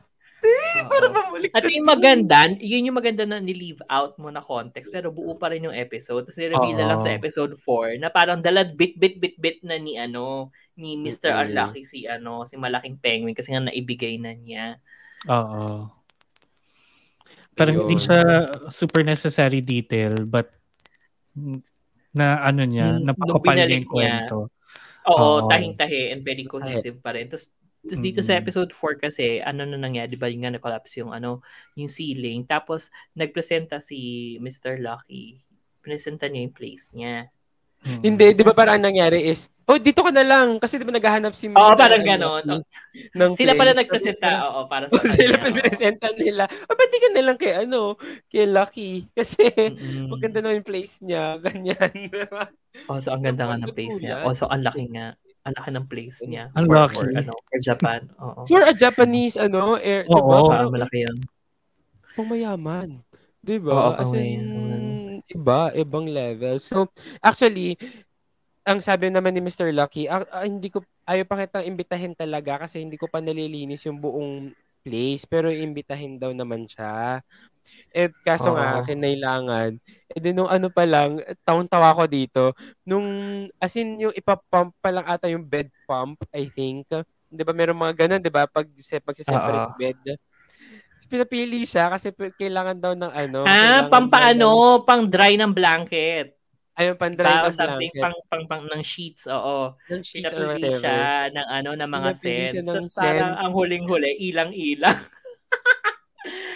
te, para bumalik At yung maganda, yun yung maganda na ni-leave out mo na context, pero buo pa rin yung episode. Tapos ni-reveal na lang sa episode 4 na parang dalad bit bit bit bit na ni ano, ni Mr. Mm-mm. Unlucky si ano, si malaking penguin kasi nga naibigay na niya. Oo. Parang hindi siya super necessary detail, but na ano niya, napakapal niya yung kwento. Oo, Oo. tahing-tahi and very cohesive pa rin. Tapos, tapos dito sa Mm. episode 4 kasi, ano na nangyari, di ba yung nga na-collapse yung, ano, yung ceiling. Tapos, nagpresenta si Mr. Lucky. Presenta niya yung place niya. Mm. Hindi, di ba parang ang nangyari is, oh, dito ka na lang. Kasi di ba naghahanap si Mr. Oo, parang Unlucky ganon. ng Sila pala nagpresenta, oo, para sa parang- sila pinresenta nila. Oh, ba't di ka na lang kay ano, kay Lucky? Kasi, Mm-mm. maganda na yung place niya. Ganyan. Oh, so ang ganda nga ng place niya. Oh, so ang laki nga. Ang laki ng place niya. Ang for, laki. For, ano, for Japan. Oo. For a Japanese, ano, air, di ba? Oo. Ah, Parang malaki yun. pumayaman. Di Oo, ba? As in, iba, ibang level. So, actually, ang sabi naman ni Mr. Lucky, ah, ah, hindi ko, ayaw pa kitang imbitahin talaga kasi hindi ko pa nalilinis yung buong place. Pero imbitahin daw naman siya. Eh, kaso nga, Oo. kinailangan. Eh, di nung ano pa lang, tawang-tawa ko dito. Nung, as in, yung ipapump pa lang ata yung bed pump, I think. Di ba, meron mga ganun, di ba? Pag, pag separate Oo. bed. Pinapili siya kasi kailangan daw ng ano. Ah, daw pang dry ng blanket. Ayun, pandry Ba, ng something blanket. pang, pang, pang, ng sheets, oo. ng sheets or whatever. siya ng ano, ng mga scents. ng Tapos parang ang huling-huli, ilang-ilang.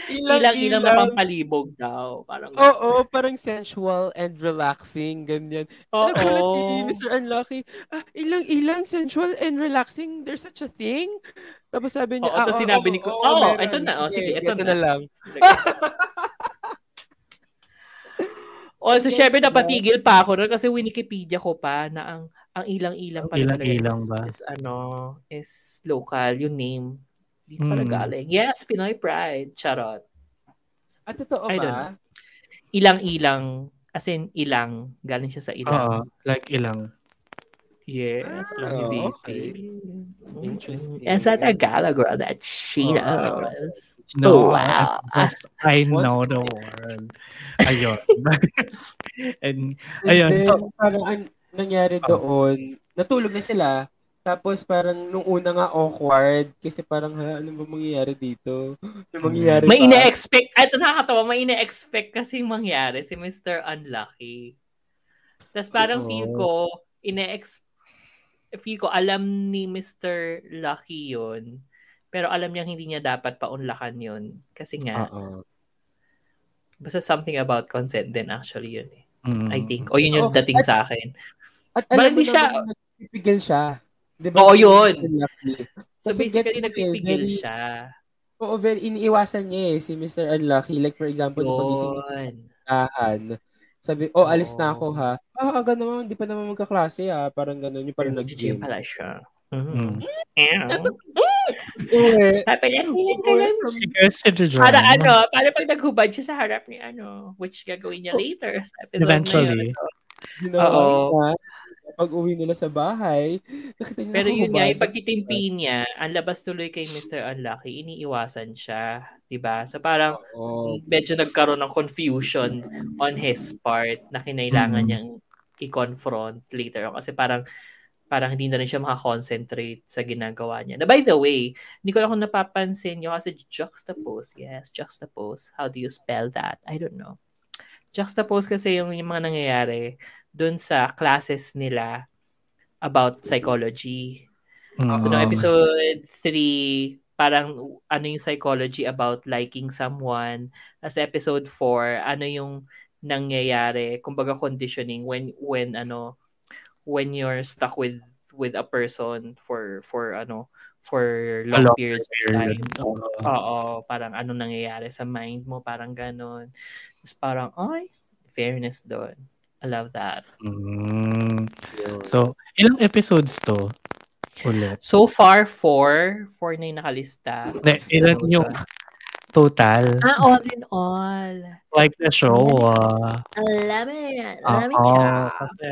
Ilang, Ilang-ilang na pampalibog daw. Parang Oo, parang sensual and relaxing, ganyan. Oo. Nagulat si Mr. Unlucky, ah, ilang-ilang sensual and relaxing, there's such a thing? Tapos sabi niya, Oo, ah, oo, sinabi oo, ni Ko, oo, oo, meron. ito na, oh, sige, ito ito na. na lang. Also, syempre ganda. napatigil pa ako nun kasi Wikipedia ko pa na ang ang ilang-ilang Ang pala ilang-ilang is, ba? is ano, is local, yung name. Dito pala Hmm. galing. Yes, Pinoy Pride. Charot. Ah, totoo I ba? Ilang-ilang, as in ilang, galing siya sa Oo, ilang. like ilang. Yes, alam Ah, ni okay. Baby. Interesting. And sa Tagalog, girl, that she Oo. knows. No, Wow. I, I What? know the word. Ayun. And, And ayun. then, So, parang ang nangyari Oh. doon, natulog na sila. Tapos parang nung una nga awkward kasi parang ha, ano ba mangyayari dito? Ano mangyayari May ba? ine-expect, ay, ito nakakatawa, may ine-expect kasi mangyari si Mr. Unlucky. Tapos parang Oo. feel ko, ine-expect, feel ko alam ni Mr. Lucky yun. Pero alam niyang hindi niya dapat paunlakan yun. Kasi nga, Oo. basta something about consent din actually yun eh. mm, I think. O yun yung Oo, dating at- sa akin. At But alam mo siya- nagpipigil siya. Di Oo, si yun. Lucky? So Kasi basically, eh, nagpipigil very- siya. Oo, very iniiwasan niya eh, si Mr. Unlucky. Like for example, di pagising sabi, oh, alis na ako ha. Ah, aga naman, di pa naman magkaklase ha. Parang ganun, yung parang Nag-gym pala siya. mm. Mhm. Sabi niya, feeling ko Uwi lang. Para ano, para pag naghubad siya sa harap ni ano, which gagawin niya later sa episode Eventually. na yun. ginawa Oo. Pag uwi nila sa bahay, nakita niya Pero yun nga, yung pagtitimpi niya, ang labas tuloy kay Mr. Unlucky, iniiwasan siya. 'Di ba So parang Oo. medyo nagkaroon ng confusion on his part na kinailangan Mm. niyang i-confront later on. Kasi parang parang hindi na rin siya makakoncentrate sa ginagawa niya. Na by the way, hindi ko lang kung napapansin nyo kasi juxtapose. Yes, juxtapose. How do you spell that? I don't know. Juxtapose kasi yung, yung mga nangyayari dun sa classes nila about psychology. So, no Mm. episode 3, parang ano yung psychology about liking someone. As episode 4, ano yung nangyayari, kumbaga conditioning when when ano when you're stuck with with a person for for ano for long long periods of period. time. Oo. Oo, parang ano nangyayari sa mind mo, parang ganon. Tapos parang, ay, fairness doon. I love that. Mm. So, ilang episodes to? Ulit. So far, four. Four na yung nakalista. Na, ilan ano yung total? Ah, all in all. Like the show. ah. Love it. Oo, Love it siya. kasi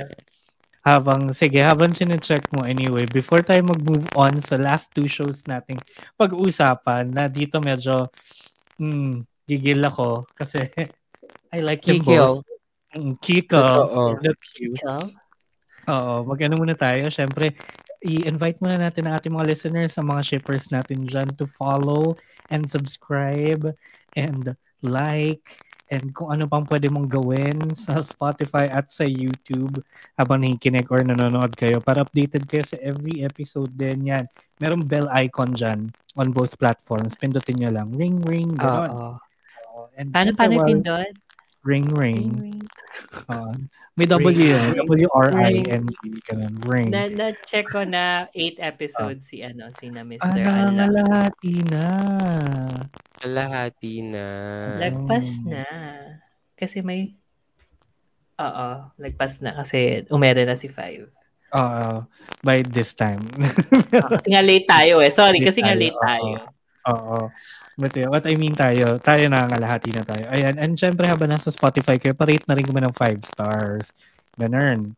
habang, sige, habang sinecheck mo anyway, before tayo mag-move on sa last two shows nating pag-uusapan, na dito medyo, hmm, gigil ako kasi I like them Kikil. both. Mm, Kiko. Cute. Chill. Oo, mag-ano muna tayo. Siyempre, i-invite muna natin ang ating mga listeners, sa mga shippers natin dyan to follow and subscribe and like and kung ano pang pwede mong gawin sa Spotify at sa YouTube habang nakikinig or nanonood kayo para updated kayo sa every episode din yan. Merong bell icon dyan on both platforms. Pindutin nyo lang. Ring, ring, gano'n. Oo. And Paano, paano pindot? Ring, ring. Ring, ring. Oo. May W yun. W-R-I-N-G. Ganun. Ring. Na, na-check ko na eight episodes si ano si na Mr. Ah, nangangalahati na. Kalahati na. Lagpas Oh. na. Kasi may Oo, lagpas na kasi umere na si Five. Oo. by this time. Kasi nga late tayo eh. Sorry, Late kasi nga tayo, late oo. tayo. Oo. But yeah, what I mean tayo, tayo nangangalahati na tayo. Ayan. And syempre habang nasa Spotify kayo, parate na rin kami ng 5 stars. Ganun.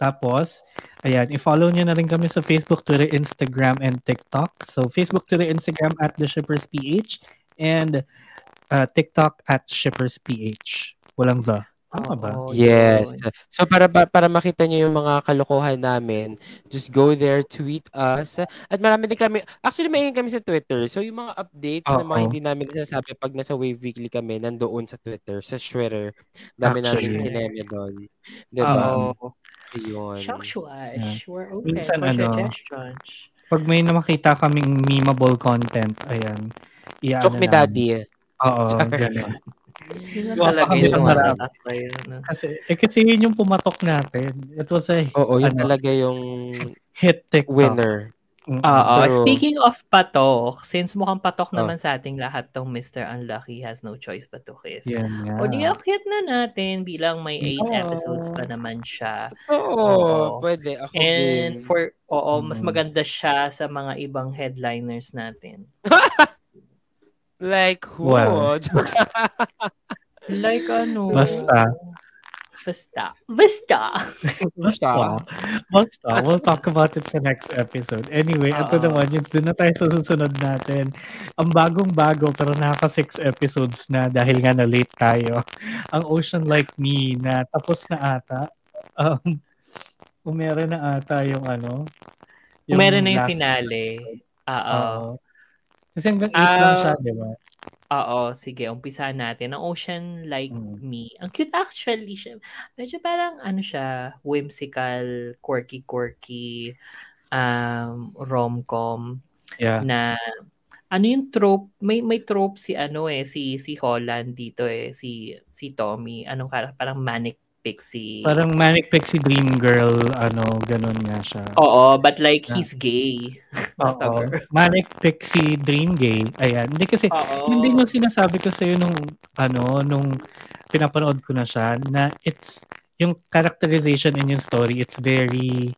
Tapos, ayan, i-follow nyo na rin kami sa Facebook, Twitter, Instagram, and TikTok. So, Facebook, Twitter, Instagram at The Shippers PH and uh, TikTok at Shippers PH. Walang the. Tama ba? Oo, Yes. yun. So para pa- para makita niyo yung mga kalokohan namin, just go there, tweet us. At marami din kami, actually may kami sa Twitter. So yung mga updates na mga Oo. hindi namin nasasabi pag nasa Wave Weekly kami, nandoon sa Twitter, sa Twitter. Dami namin Actually. kineme doon. Diba? Oo. Yun. Shush-shush. We're open Minsan for ano, suggestions. Pag may na makita kaming memeable content, ayan. Chok me daddy. Oo, Char. gano'n. Yun Gawa talaga yung tumatatak sa'yo. No? Kasi, eh, kasi yun yung pumatok natin. It was a Oo, yun Ano? talaga yung hit TikTok. winner. Oo. True. Speaking of patok, since mukhang patok Oh. naman sa ating lahat tong Mr. Unlucky has no choice but to kiss. Nga. O di akyat na natin bilang may 8 Oo. episodes pa naman siya. Oo, Oo. pwede. Ako And game. for, oo, mas Mm. maganda siya sa mga ibang headliners natin. Like who? Well. Like ano? Basta. Basta. Basta. Basta. Basta. We'll talk about it sa next episode. Anyway, ito Oo. naman, yun, doon na tayo sa susunod natin. Ang bagong-bago, pero naka six episodes na dahil nga na late tayo. Ang Ocean Like Me na tapos na ata. Um, umere na ata yung ano. Meron na yung last- finale. Oo. Oo. Kasi hanggang 8 lang Ah, siya, di ba? Oo, sige, umpisa natin. Ang Ocean Like Mm. Me. Ang cute actually siya. Medyo parang ano siya, whimsical, quirky-quirky, um, rom-com Yeah. na ano yung trope, may may trope si ano eh, si si Holland dito eh, si si Tommy. Anong kar- parang manic pixie. Parang Manic Pixie Dream Girl, ano, ganun nga siya. Oo, but like Yeah. he's gay. Oo. Manic Pixie Dream Gay. Ayan. Hindi kasi, Oo. hindi mo sinasabi ko sa'yo nung, ano, nung pinapanood ko na siya, na it's, yung characterization in yung story, it's very,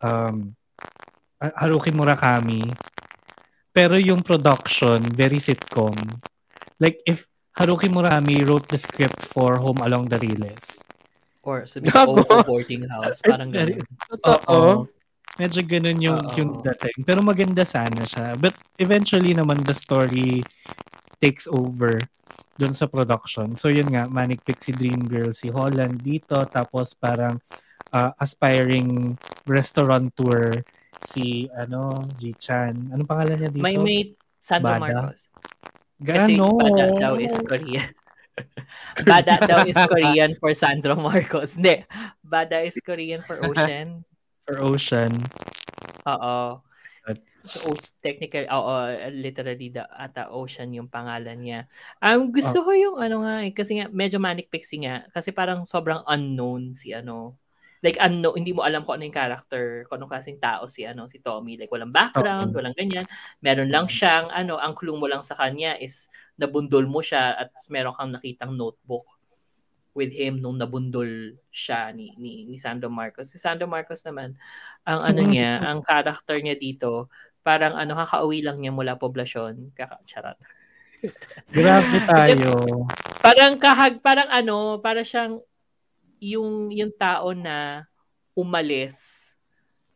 um, Ha- Haruki Murakami. Pero yung production, very sitcom. Like, if Haruki Murakami wrote the script for Home Along the Riles, Or sabi ko, boarding house. Parang ganun. Totoo. Oo. Medyo ganun yung, Oo. yung dating. Pero maganda sana siya. But eventually naman the story takes over dun sa production. So yun nga, Manic Pixie Dream Girl si Holland dito. Tapos parang uh, aspiring restaurateur si ano, Ji-chan. Anong pangalan niya dito? May mate Sandro Bada? Marcos. Kasi Gano? Bada daw is Korean. Bada daw is Korean for Sandro Marcos. Hindi. Bada is Korean for Ocean. For Ocean. Oo. So, technical, oo, literally, the, ata Ocean yung pangalan niya. Um, gusto ko yung ano nga eh, kasi nga, medyo manic pixie nga, kasi parang sobrang unknown si ano, like unknown, hindi mo alam kung ano yung character, kung anong klaseng tao si ano, si Tommy, like walang background, walang ganyan, meron lang siyang, ano, ang clue mo lang sa kanya is, nabundol mo siya at meron kang nakitang notebook with him nung nabundol siya ni, ni, ni Sandro Marcos. Si Sandro Marcos naman, ang ano niya, ang character niya dito, parang ano, kakauwi lang niya mula poblasyon. Kaka, charot. Grabe tayo. Parang kahag, parang ano, para siyang yung, yung tao na umalis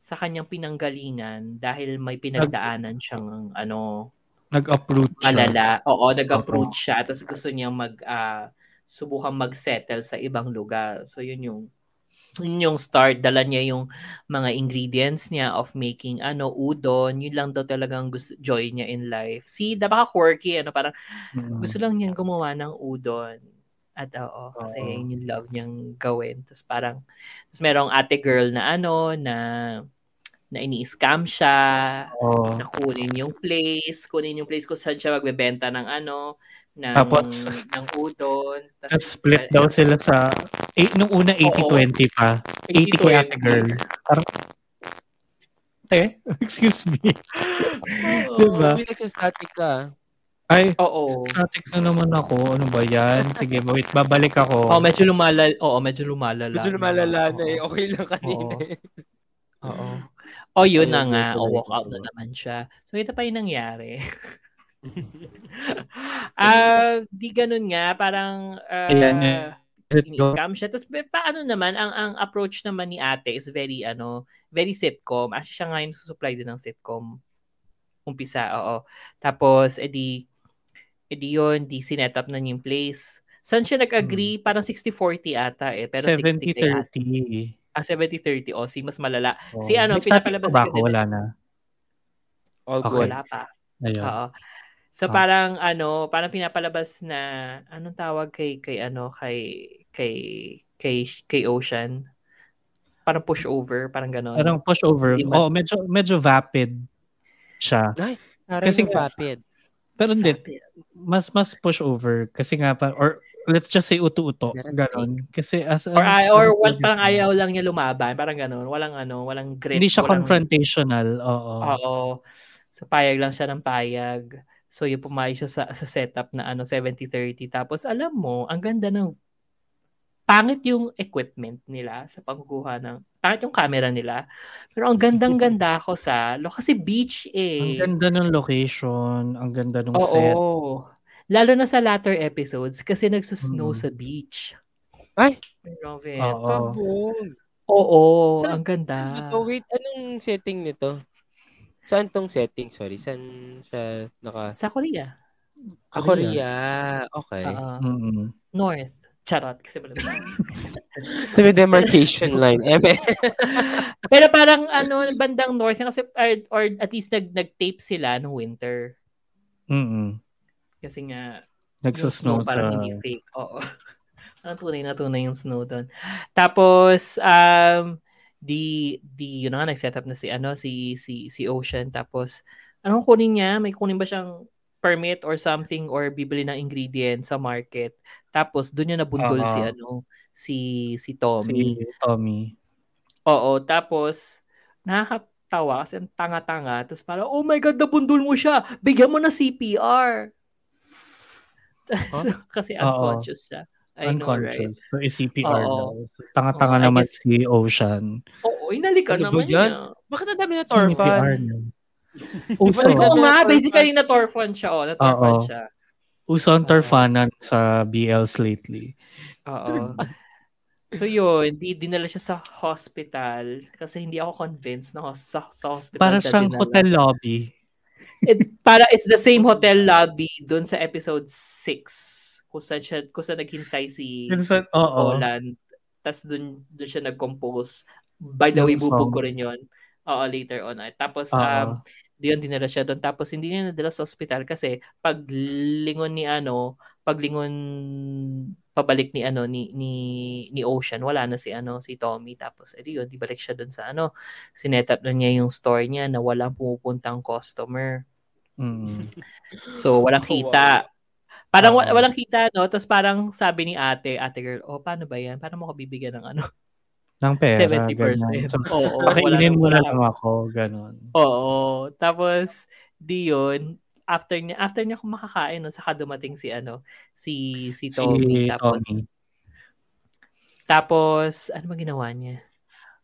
sa kanyang pinanggalingan dahil may pinagdaanan siyang ano, Nag-uproot siya. malala. Oo, nag-approach siya tapos gusto niya mag ah, subukang mag-settle sa ibang lugar. So yun yung yun yung start, dala niya yung mga ingredients niya of making ano, udon, yun lang daw talagang gusto, joy niya in life. See, da baka quirky, ano, parang Mm. gusto lang niyang gumawa ng udon. At oo, kasi Oo. yun yung love niyang gawin. Tapos parang, tapos merong ate girl na ano, na na ini-scam siya, Oo. na kunin yung place, kunin yung place kung saan siya magbebenta ng ano, ng, Tapos- ng udon. Tapos split daw sila sa, eh, nung una 80-20 pa. 80 kay ate girl. Parang, eh, excuse me. Oo. Diba? Hindi nagsastatic ka. Ay, Oo. static na naman ako. Ano ba yan? Sige, wait, babalik ako. Oh, medyo lumalala. Oo, medyo lumalala. Medyo lumalala na eh. Okay lang kanina Oo. eh. Oo. Oh, yun na nga. O, walk out na naman siya. So, ito pa yung nangyari. Ah, di ganun nga. Parang, uh, Ayan, eh. Ini-scam siya. Tapos, pa- paano naman, ang, ang approach naman ni ate is very, ano, very sitcom. Actually, siya nga yung susupply din ng sitcom. Umpisa, oo. Tapos, edi, edi yun, di sinet up na yung place. Saan siya nag-agree? Parang 60-40 ata eh. Pero 60 kay ate. 70-30. Ah, 70-30. O, si mas malala. Oh. Si ano, May pinapalabas pa ba kasi- ako? Wala na. All Okay. good. Wala pa. Ayun. Oo. So Ah. parang ano, parang pinapalabas na anong tawag kay kay ano kay kay kay kay Ocean. Parang push over, parang gano'n. Parang push over. Di? Oh, medyo medyo vapid siya. Kasi Kasi- vapid. Pero hindi, mas mas push over kasi nga pa or let's just say uto-uto, ganon. Kasi as or ay, or ano, what, parang ayaw lang niya lumaban, parang gano'n. Walang ano, walang grit. Hindi siya walang, confrontational. Oo. Oo. So payag lang siya ng payag. So yung pumayag siya sa, sa setup na ano 70-30. Tapos alam mo, ang ganda ng pangit yung equipment nila sa pagkukuha ng pangit yung camera nila. Pero ang gandang-ganda ako sa lo kasi beach Ang eh. ganda ng location, ang ganda ng Oo. set. Lalo na sa latter episodes kasi nagsusnow Mm. sa beach. Ay! I love it. Oo. Oo, Sa- ang ganda. Ito, wait, anong setting nito? Saan tong setting? Sorry, saan sa naka... Sa Korea. Ah, Korea. Okay. Oo. Mm-mm. North. Charot. Kasi malamig. Sabi demarcation line. Eme. Pero parang ano, bandang north kasi or, or at least nag nag-tape sila no winter Mm-mm. kasi nga sa... parang hindi fake. Oo. Parang tunay na tunay yung snow doon. Tapos um di di yun na nga nag-set up na si ano si si si Ocean tapos anong kunin niya? May kunin ba siyang permit or something or bibili ng ingredient sa market. Tapos doon niya nabundol Oo. si ano si si Tommy. Si Tommy. Oo, tapos nakakatawa kasi ang tanga-tanga. Tapos parang, oh my God, nabundol mo siya. Bigyan mo na CPR. kasi Oo. unconscious siya. I know, right? unconscious. So, CPR Oo. daw. So, tanga-tanga Oo, naman guess- si Ocean. Oo, inalikan Ano naman yan? niya. Bakit ang dami na torfan? Uso. Oo na- nga, torfan. basically na-torfan siya. Oh, na-torfan siya. Uso ang torfanan sa BLs lately. Oo. So yun, di dinala siya sa hospital kasi hindi ako convinced na hos- sa, sa hospital Para siya siyang dinala. hotel lobby. It, para it's the same hotel lobby dun sa episode 6 kung saan, siya, kung saan naghintay si saan- si Oo. Holland tas dun, dun siya nag-compose. By the way, bubog ko rin yun. Oo, later on. Ay, Tapos, um, diyon dinala siya doon. Tapos, hindi niya nadala sa ospital kasi paglingon ni ano, paglingon pabalik ni ano ni ni ni Ocean wala na si ano si Tommy tapos edi yun di balik siya doon sa ano sinetap na niya yung store niya na walang pumupuntang customer Mm. So, walang kita. Parang Oo. walang kita, no? Tapos parang sabi ni ate, ate girl, oh, paano ba yan? Paano mo ko bibigyan ng ano? Ng pera. 70%. ganyan. So, Oo. Pakainin mo na lang ako, ganun. Oo. Tapos, di yun, after niya, after niya kumakakain, no, saka dumating si ano, si, si Tommy. Si tapos, Tommy. tapos, ano ba ginawa niya?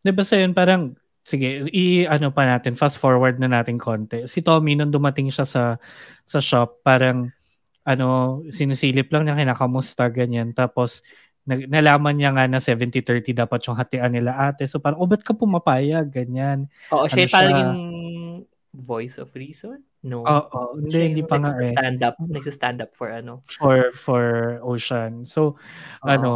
Di ba sa yun, parang, sige, i, ano pa natin, fast forward na natin konti. Si Tommy, nung dumating siya sa, sa shop, parang, ano, sinisilip lang niya, kinakamusta, ganyan. Tapos, nalaman niya nga na 70-30 dapat yung hatian nila ate. So parang, oh, ba't ka pumapayag? Ganyan. Oo, siya Ano parang siya? yung voice of reason? No. Oo, hindi, Siya hindi pa nga eh. nagsa-stand up, nagsa-stand up for ano. For, for Ocean. So, Oo. ano,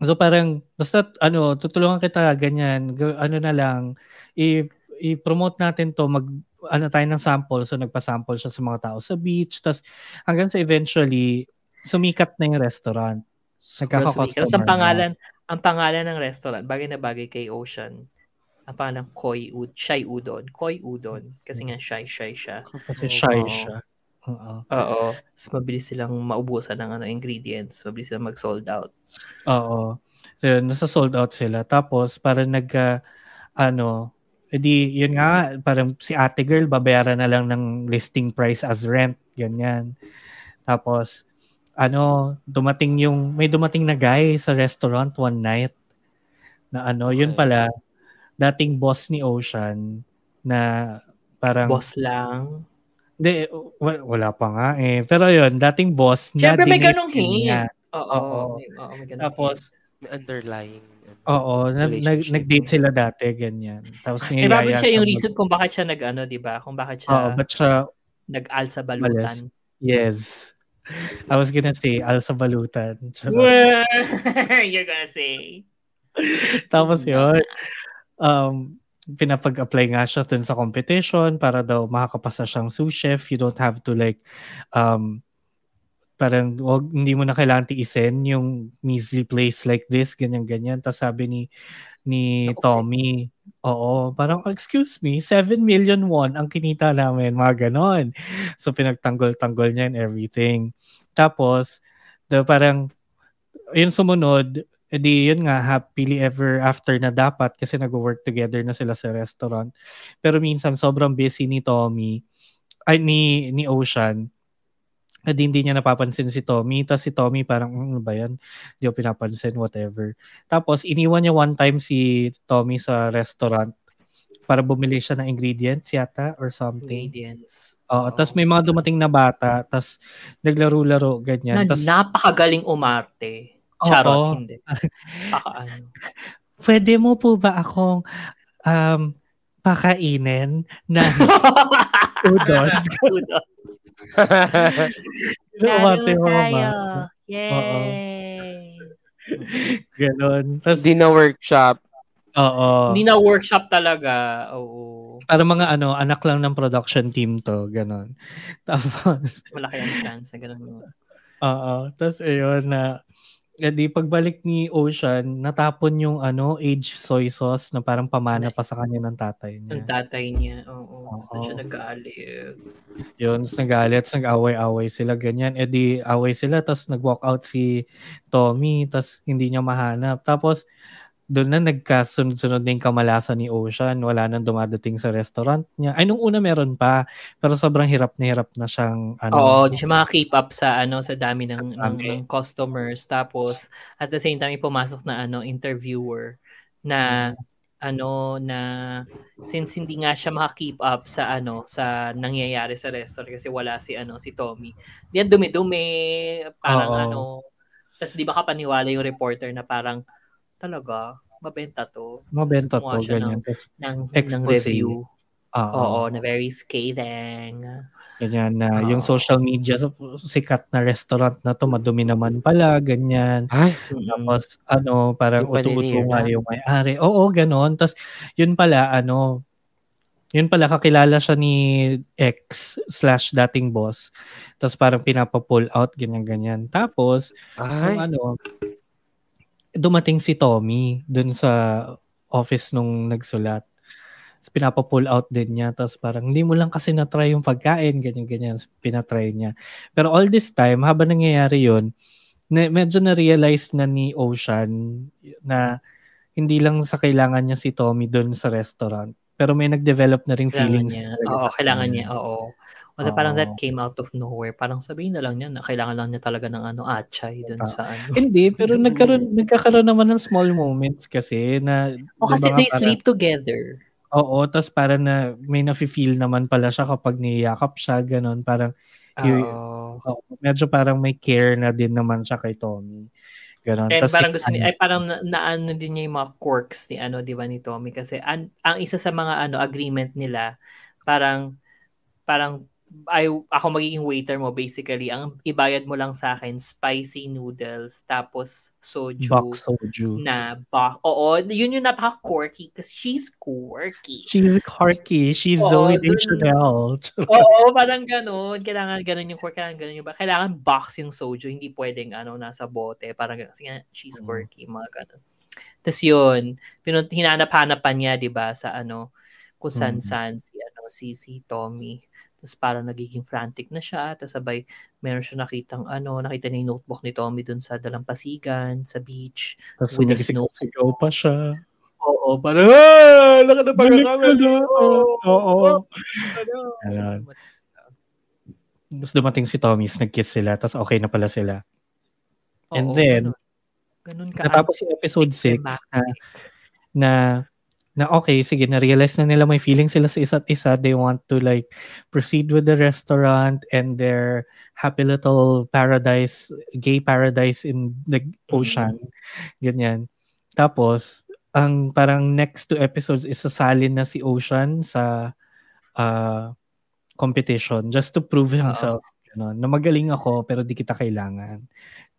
so parang, basta, ano, tutulungan kita, ganyan, Ga- ano na lang, i, i-promote natin to, mag, ano tayo ng sample, so nagpa-sample siya sa mga tao sa beach, tas hanggang sa eventually, sumikat na yung restaurant. Nagkaka-customer Tapos ang na. pangalan, ang pangalan ng restaurant, bagay na bagay kay Ocean. Ang pangalan, Koi Ud, Shy Udon. Koi Udon. Kasi nga shy, shy siya. Kasi shy Oo. siya. Oo. Oo. Tapos mabilis silang maubusan ng ano, ingredients. Mabilis silang mag-sold out. Oo. So, nasa sold out sila. Tapos, parang nag, ah, ano, edi, yun nga, parang si ate girl, babayaran na lang ng listing price as rent, ganyan. Tapos, ano, dumating yung, may dumating na guy sa restaurant one night, na ano, yun Okay. pala, dating boss ni Ocean, na parang, Boss lang. Hindi, wa- wala pa nga eh. Pero yun, dating boss Siyempre na may dinate ganong hint. Oo. Oo. may- oo, may ganong Tapos, May underlying ano, Oo, nag, nag-date sila dati, ganyan. Tapos. Eh, niyayaya siya yung mag- reason kung bakit siya nag ano, di ba? Kung bakit siya Oo, ba't siya, nag-alsa balutan. yes. I was gonna say, Alsa Balutan. You're gonna say. Tapos yun, um, pinapag-apply nga siya dun sa competition para daw makakapasa siyang sous chef. You don't have to like, um, parang wag, hindi mo na kailangan tiisin yung measly place like this, ganyan-ganyan. Tapos sabi ni ni Tommy, oo, parang, excuse me, 7 million won ang kinita namin, mga ganon. So, pinagtanggol-tanggol niya and everything. Tapos, the, parang, yun sumunod, edi yun nga, happily ever after na dapat kasi nag-work together na sila sa restaurant. Pero minsan, sobrang busy ni Tommy, ay, ni, ni Ocean, edi hindi niya napapansin si Tommy. Tapos si Tommy parang, "Mm, ano ba yan? Hindi ko pinapansin, whatever. Tapos, iniwan niya one time si Tommy sa restaurant para bumili siya ng ingredients yata or something. Ingredients. Oo, tapos may mga dumating na bata, tapos naglaro-laro, Na, ganyan. Tapos, napakagaling umarte. Oo. Charot, hindi. Baka ano. pwede mo po ba akong um, pakainin na udon? Udon. Umarte mga tayo. Yay! Ganon. Tapos, Hindi na workshop. oo. Hindi na workshop talaga. Oo. Para mga ano, anak lang ng production team to, ganon. Tapos, Malaki ang chance na ganun yun. oo. Tapos, ayun na, di pagbalik ni Ocean, natapon yung ano, age soy sauce na parang pamana pa sa kanya ng tatay niya. Ang tatay niya. Oo. Tapos Oo. siya nag-aaliw. Yun, tapos nagalit, tapos nag-away-away sila, ganyan. E di, away sila, tapos nag-walk out si Tommy, tapos hindi niya mahanap. Tapos, doon na nagkasunod-sunod na yung kamalasan ni Ocean. Wala nang dumadating sa restaurant niya. Ay, nung una meron pa. Pero sobrang hirap na hirap na siyang, ano, Oo, di siya maka-keep up sa ano sa dami ng, ng, ng customers. Tapos, at the same time, pumasok na ano interviewer na ano na since hindi nga siya maka-keep up sa ano sa nangyayari sa restaurant kasi wala si ano si Tommy. Diyan dumi-dumi, parang Oo. ano. Tapos di ba kapaniwala yung reporter na parang talaga mabenta to. mabenta to, ganyan. ng, ng, ng review. Oo, na very scathing. Ganyan na yung Oo. social media so, sikat na restaurant na to madumi naman pala ganyan. Ay. Tapos ano parang Yung utu-utu nga yung may-ari. Oo, ganon. Tapos yun pala ano yun pala kakilala siya ni ex slash dating boss. Tapos parang pinapa-pull out ganyan-ganyan. Tapos ay. yung ano dumating si Tommy dun sa office nung nagsulat. Tapos pinapa-pull out din niya. Tapos parang hindi mo lang kasi na-try yung pagkain, ganyan-ganyan. Pinatry niya. Pero all this time, habang nangyayari yun, na, medyo na-realize na ni Ocean na hindi lang sa kailangan niya si Tommy doon sa restaurant. Pero may nag-develop na Kailangan feelings. niya. Oo, kailangan niya. Oo. Although parang that came out of nowhere. Parang sabihin na lang niya na kailangan lang niya talaga ng ano, achay dun Ah. sa ano. Hindi, pero nagkaroon, nagkakaroon naman ng small moments kasi na... O di kasi ba nga they parang- sleep together. Oo, tas para na may nafe-feel naman pala siya kapag niyakap siya, ganun. Parang, y- Oo. oo, medyo parang may care na din naman siya kay Tommy. Ganun. And Tas parang gusto niya, Ann- ay parang na, naano din niya yung mga quirks ni ano, di ba, ni Tommy. Kasi an, ang isa sa mga ano agreement nila, parang, parang, ay, ako magiging waiter mo, basically. Ang ibayad mo lang sa akin, spicy noodles, tapos soju. box soju. na box. Oo, yun yung napaka-quirky kasi she's quirky. She's quirky. She's Oo, Zoe dun- Deschanel. Oo, parang ganun. Kailangan ganun yung quirk, kailangan ganun yung ba. Kailangan box yung soju, hindi pwedeng ano, nasa bote. Parang ganun. Kasi nga, she's Mm. quirky, mga ganun. Tapos yun, pinun- hinanap-hanapan niya, di ba, sa ano, kung Mm. saan-saan si, ano, si, si Tommy. Tapos parang nagiging frantic na siya. Tapos sabay, meron siya nakitang ano, nakita niya yung notebook ni Tommy dun sa dalampasigan, sa beach. Tapos With a snow. sumisigaw pa siya. Oo, parang, ah, laka na mo. Oo. Ayan. Tapos dumating si Tommy, nag-kiss sila, tapos okay na pala sila. And Oo, then, ganun. Ganun ka. Natapos yung episode 6 na, na na okay, sige, na-realize na nila may feeling sila sa isa't isa. They want to like proceed with the restaurant and their happy little paradise, gay paradise in the ocean. Ganyan. Tapos, ang parang next two episodes is sasalin na si Ocean sa uh, competition just to prove himself. Ganon. Na magaling ako pero di kita kailangan.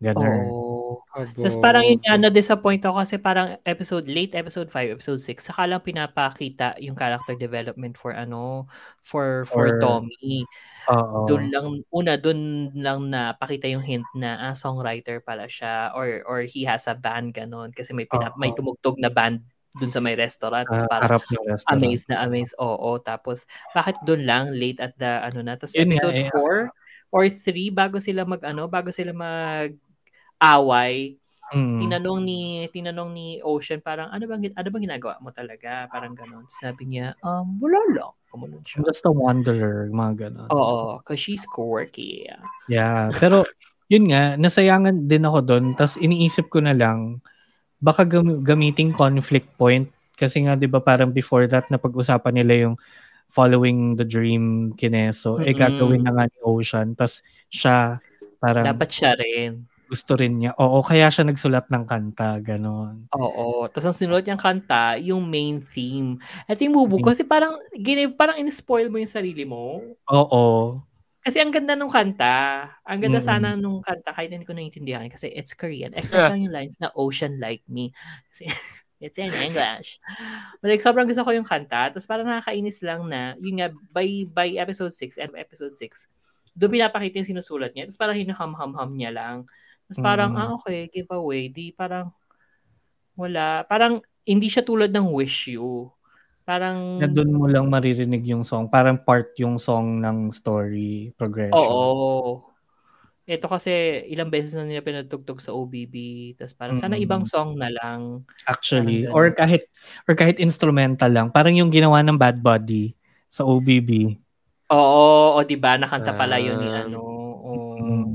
Ganon. Oo. Tapos parang yun nga, na-disappoint ako kasi parang episode, late episode 5, episode 6, saka lang pinapakita yung character development for ano, for for, For- Tommy. Oo. Doon lang, una, doon lang na pakita yung hint na ah, songwriter pala siya or or he has a band, ganon. Kasi may, pina, Oo. may tumugtog na band doon sa may restaurant. Tapos Ah, parang restaurant. amazed na amazed. Oo, tapos bakit doon lang late at the ano na tapos episode eh, 4 or 3 bago sila mag ano, bago sila mag away, Mm. tinanong ni tinanong ni Ocean parang ano bang ano bang ginagawa mo talaga? Parang gano'n. Sabi niya, um wala lang. Kumanon siya. Just a wanderer, mga ganon. Oo, cause she's quirky. Yeah, pero yun nga, nasayangan din ako doon. Tapos iniisip ko na lang, baka gam- gamiting conflict point. Kasi nga, di ba parang before that, na pag-usapan nila yung following the dream kineso, eh Mm-mm. gagawin na nga ni Ocean. Tapos siya, parang Dapat siya rin. gusto rin niya. Oo, kaya siya nagsulat ng kanta, ganon. Oo. Tapos ang sinulat niyang kanta, yung main theme. Ito yung bubu kasi parang, gine, parang in-spoil mo yung sarili mo. Oo. Kasi ang ganda nung kanta. Ang ganda Mm-mm. sana nung kanta kahit hindi ko naiintindihan kasi it's Korean. Except lang yung lines na ocean like me. Kasi it's in English. But like, sobrang gusto ko yung kanta. Tapos parang nakakainis lang na, yun nga, by, by episode 6, and episode 6, doon pinapakita yung sinusulat niya. Tapos parang hinuham-ham-ham niya lang. Tapos parang, Mm. ah okay, giveaway. Di parang, wala. Parang, hindi siya tulad ng Wish You. Parang, Na doon mo lang maririnig yung song. Parang part yung song ng story progression. Oo. Ito kasi ilang beses na nila pinatugtog sa OBB. Tapos parang sana Mm-mm. ibang song na lang. Actually, Parang or kahit or kahit instrumental lang. Parang yung ginawa ng Bad Buddy sa OBB. Oo, o di ba nakanta pala yun ni Ah. ano. oo. Mm.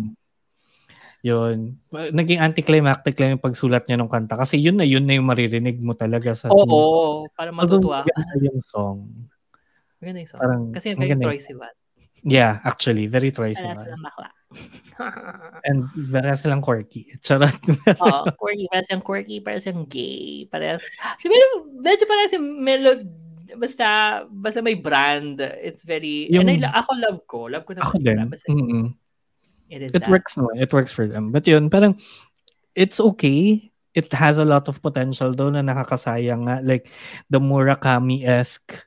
Yun. Naging anticlimactic lang yung pagsulat niya ng kanta. Kasi yun na yun na yung maririnig mo talaga sa Oo, para Although, matutuwa. ka. maganda yung song. Maganda yung song. Parang, Kasi very Troy Sivan. Yeah, actually, very Troy Para silang bakla. And para silang quirky. Charot. Oo, quirky. Para siyang quirky, para siyang gay. Para medyo, medyo para siyang melod, basta, basta may brand. It's very, Yung- and I, ako love ko. Love ko naman Ako din. brand. Basta, Mm-mm. it is It that. works naman. It works for them. But yun, parang it's okay. It has a lot of potential though na nakakasayang nga. Like the Murakami-esque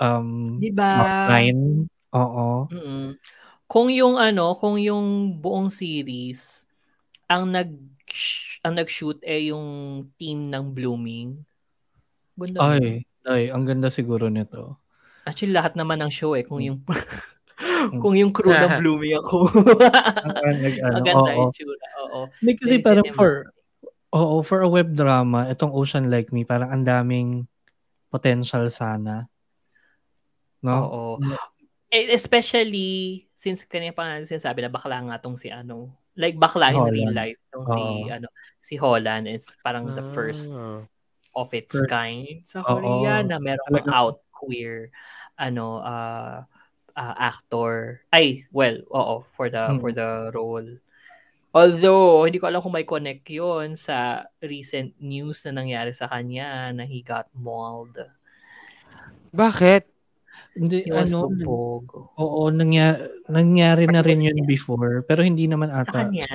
um, Diba? plotline. Oo. Mm-mm. Kung yung ano, kung yung buong series, ang nag ang nag-shoot eh yung team ng Blooming. Ganda. Ay, ay, ang ganda siguro nito. Actually, lahat naman ng show eh. Kung Hmm. yung kung yung crew ng Blooming ako. Ang- ano, Maganda oo. yung tsura. Oo. Hindi kasi Then parang cinema. for Oo, for a web drama, itong Ocean Like Me, parang ang daming potential sana. No? Oo. Eh, Especially, since kanina pa nga sinasabi na bakla nga tong si ano. Like bakla in real Holland. life. Tong si, Oo. ano, si Holland is parang the first Ah. of its First. kind sa. Korea na merong Talagang- out queer ano uh, uh, actor ay well oo for the Hmm. for the role although hindi ko alam kung may connect yun sa recent news na nangyari sa kanya na he got mauled Bakit? Hindi, he was ano, bugbog oo, nangyari, nangyari na rin yun niya. before, pero hindi naman sa ata. kanya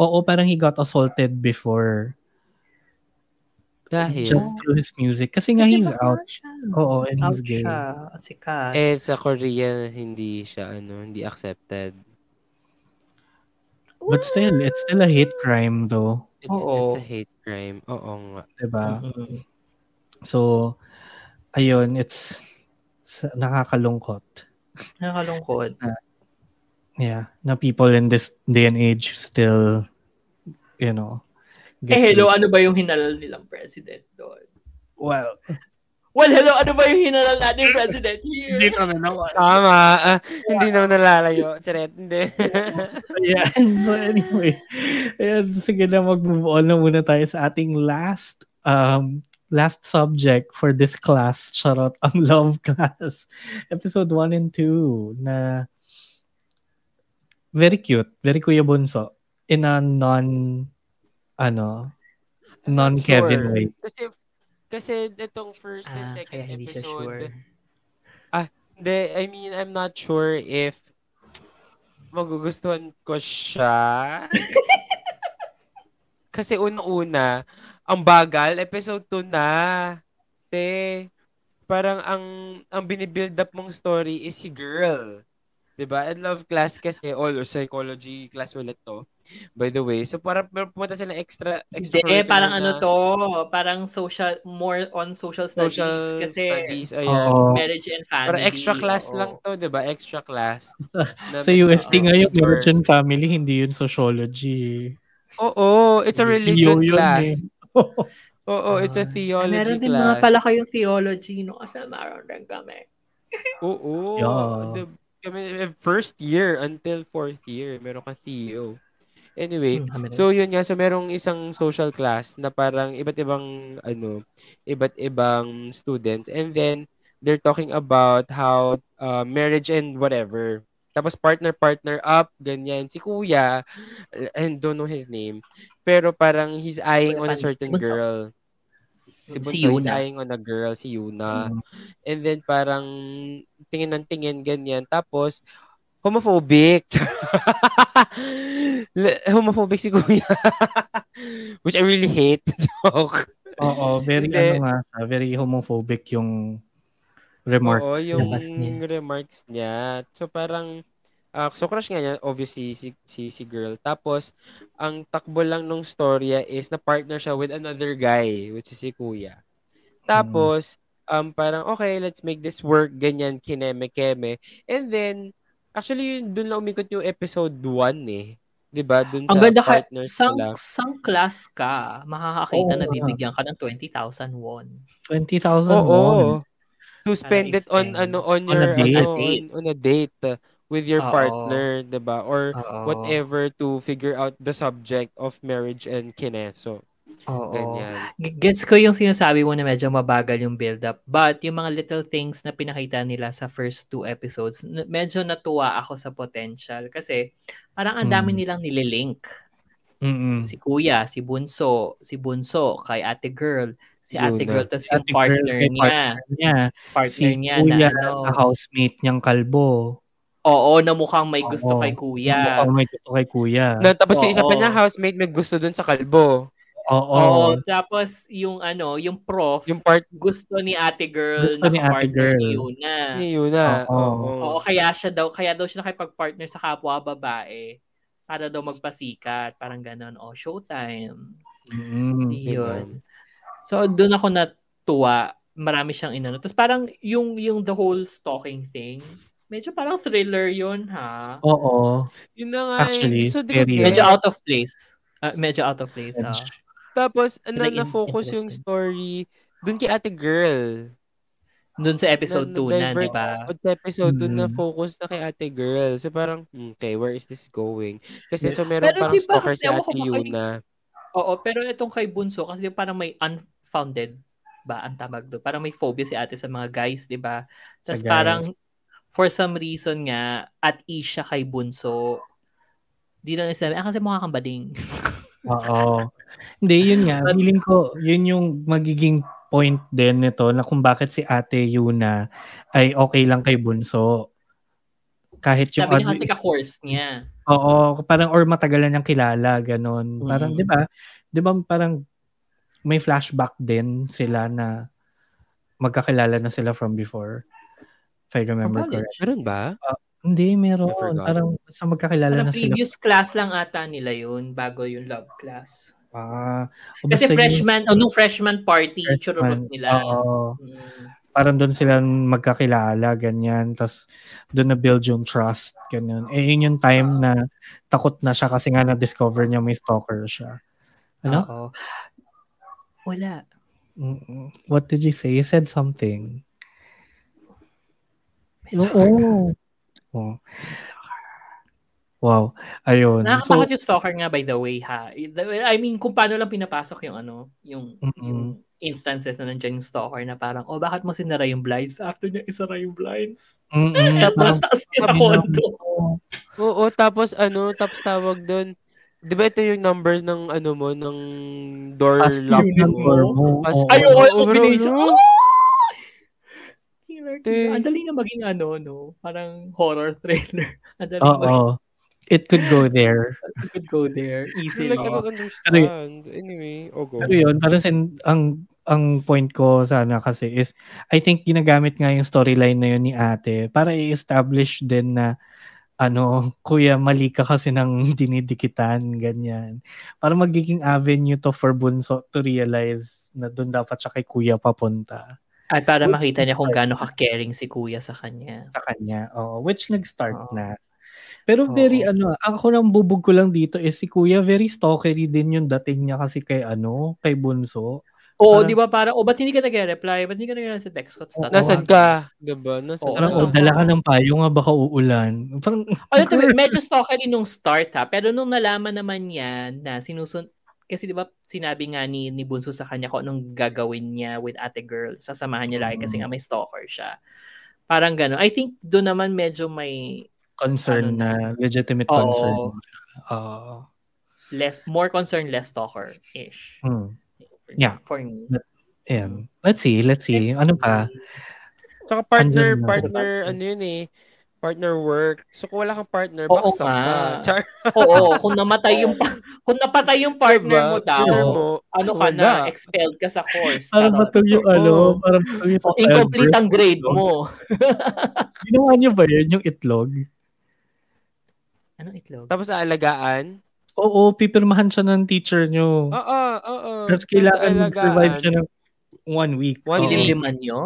Oo, parang he got assaulted before Dahil? just through his music. Kasi nga Kasi he's out. siya. Oo, and out he's gay. siya sikat Eh, sa Korea, hindi siya, ano, hindi accepted. But still, it's still a hate crime though. It's, Oo. it's a hate crime. Oo nga. Diba? Mm-mm. So, ayun, it's s- nakakalungkot. nakakalungkot Yeah, na people in this day and age still, you know, eh hello ano ba yung hinalal nilang president doon Well, Well, hello, ano ba yung hinalal natin president here? dito na naman. Tama. Ah, hindi naman nalalayo. Charet, hindi. Ayan. So anyway, ayan, sige na mag-move on na muna tayo sa ating last um last subject for this class, charot, ang love class. Episode 1 and 2 na very cute, very Kuya Bunso in a non ano, non-Kevin Sure. way. Kasi, kasi itong first and Ah, second episode, sure. Hindi, I mean, I'm not sure if magugustuhan ko siya. Kasi unang-una, ang bagal, episode 2 na. Te, parang ang ang binibuild up mong story is si girl. 'Di ba? And love class kasi all or psychology class ulit to. By the way, so parang parang pumunta sila extra extra Hindi, parang ano to, parang social, more on social studies. social kasi studies ayan. Marriage and family. Parang extra class oo. lang to, 'di ba? Extra class. Na Sa may- UST oo, nga yung majors. Virgin Family, hindi yun sociology. Oo, it's a religion yun class. eh. Oo, it's a theology Meron din class. mga pala kayong theology, no? Kasi meron din kami. Oo. Yeah. The, kami, eh, first year until fourth year, meron ka Theo. Anyway, Hmm, rin. so yun nga, so merong isang social class na parang iba't ibang, ano, iba't ibang students. And then, they're talking about how uh, marriage and whatever. Tapos partner-partner up, ganyan. Si kuya, I don't know his name, pero parang he's eyeing on a certain si girl. Si Si Bunso, he's Yuna. eyeing on a girl, si Yuna. Mm. And then parang tingin ng tingin, ganyan. Tapos, homophobic. Homophobic si kuya. Which I really hate. Joke. Oo, very ano nga, very homophobic yung remarks. Oo, niya. yung Labas niya. remarks niya. So parang, ah, so crush nga niya, obviously, si, si, si girl. Tapos, ang takbo lang nung storya is na partner siya with another guy, which is si kuya. Tapos, um, parang, okay, let's make this work, ganyan, kineme-keme. And then, actually, yun, dun lang umikot yung episode 1 eh. 'Di ba Dun Ang sa ganda ka, partners sang, nila. sang class ka, makakakita Oo na bibigyan ka ng 20,000 won. 20,000 Oo. won. To spend it on, ano, on On a your, date. ano, On a date. on, on a date uh, with your Oo. partner, 'di ba Or Oo. whatever to figure out the subject of marriage and kineso. Oo. Ganyan. Gets ko yung sinasabi mo na medyo mabagal yung build-up. But yung mga little things na pinakita nila sa first two episodes, medyo natuwa ako sa potential. Kasi parang ang dami Hmm. nilang nililink. Mm-mm. Si Kuya, si Bunso, si Bunso kay Ate Girl, si Ate. Girl, tapos Si yung Ate Girl partner kay niya. partner niya. Partner Si niya Kuya na ano. sa housemate niyang kalbo. Oo, na mukhang may gusto Oo. kay Kuya. Mukhang may gusto kay kuya. Na, tapos yung isa pa Oo. niya housemate may gusto dun sa kalbo. Oo. Oo, tapos yung ano, yung prof, Yung part gusto ni Ate Girl Gusto ni Ate partner Girl. ni Yuna. ni Yuna. Oo. Oo. Oo, kaya siya daw, kaya daw siya nakipag-partner sa kapwa babae para daw magpasikat. Parang ganon. Oh, showtime. Mm. Yun. So, doon ako natuwa. Marami siyang inano. Tapos parang yung, yung the whole stalking thing, medyo parang thriller yun, ha? Oo. Yun na nga Actually, eh. So, di very- Medyo out of place. Ah, medyo out of place, ha? Tapos, ano, in- na-focus yung story dun kay ate girl. Doon sa episode 2 na, divert di ba? Sa episode 2 na Mm. focus na kay ate girl. So parang, okay, where is this going? Kasi so meron Pero parang di ba stalker si ate Yuna. Oo, pero itong kay Bunso, kasi parang may unfounded ba ang tawag doon? Parang may phobia si ate sa mga guys, di ba? Tapos parang, for some reason nga, at ease siya kay Bunso. Di lang sabi, ah, kasi mukha kang bading. Oo. Hindi, yun nga. Feeling ko, yun yung magiging point din nito na kung bakit si Ate Yuna ay okay lang kay Bunso. Kahit yung Sabi niya kasi ka-course niya. Oo, parang or matagalan niyang kilala, ganun. Parang, Mm. 'di ba? 'Di ba parang may flashback din sila na magkakilala na sila from before. If I remember college? correct. Meron ba? Hindi, I meron. Parang sa magkakilala Parang na sila. previous class lang ata nila yun bago yung love class. Ah, o Kasi freshman, oh, nung freshman party, freshman, chururot nila. Oo. Mm. Parang doon sila magkakilala, ganyan. Tapos doon na build yung trust, ganyan. Eh, yun yung time na takot na siya kasi nga na-discover niya may stalker siya. Ano? Oo. Wala. Mm-mm. What did you say? You said something. Oo. Oh. Wow. Ayun. Nakakatakot yung stalker nga by the way ha. I mean, kung paano lang pinapasok yung ano, yung, Mm-mm. yung instances na nandiyan yung stalker na parang, oh, bakit mo sinara yung blinds? After niya isara yung blinds. Mm-mm. Tapos taas niya sa kondo. Oo, tapos ano, tapos tawag doon. Di ba ito yung numbers ng ano mo, ng door Past lock mo? mo. Past- Oo. Ay, oo, oh, siya. no? Killer. Ang dali na maging ano, no? Parang horror thriller. Ang dali maging, Oo. It could go there. you could go there easily. Like, I don't understand. Anyway, oh, go. Pero yun, parang sin, ang ang point ko sana kasi is I think ginagamit nga yung storyline na yun ni ate para i-establish din na ano, kuya, mali ka kasi ng dinidikitan, ganyan. Para magiging avenue to for Bunso to realize na doon dapat siya kay kuya papunta At para Which makita niya kung gaano ka-caring si kuya sa kanya. sa kanya. Oo, which nag-start Oo. na. Pero very Oo. ano, ako nang bubog ko lang dito is si kuya very stalkery din yung dating niya kasi kay ano, kay Bunso. Oo, di ba para, oh, ba't hindi ka nag-reply? Ba't hindi ka nag sa text ko? Oo. Nasaan ka? Diba? Nasaan Oo, Parang, oh, dala ka ng payo nga baka uulan. Parang, Ano to, medyo stalkery nung start ha, pero nung nalaman naman niya na sinusun kasi 'di ba sinabi nga ni ni Bunso sa kanya kung anong gagawin niya with Ate Girl, sasamahan niya lagi kasi nga may stalker siya. Parang gano'n. I think doon naman medyo may concern Ano na, legitimate Oo. concern. Oo. less more concern, less stalker-ish. Hmm. For, Yeah. For me. Ayan. Let's see, let's see. Ano pa? Tsaka partner, Andun na. partner, ano yun eh, partner work. So kung wala kang partner, Oo baksak ka. Char, Oo, kung namatay yung pa- kung napatay yung partner diba? mo daw, mo, ano ka na, expelled ka sa course. Parang batog yung ano, parang batog yung sa O, incomplete ang grade mo. Ginawa niyo ba yun, yung itlog? Anong itlog? Tapos aalagaan. Oo, pipirmahan siya ng teacher niyo. Oo, oo. Tapos Tapos kailangan mag-survive siya ng one week. One week. Nililiman nyo?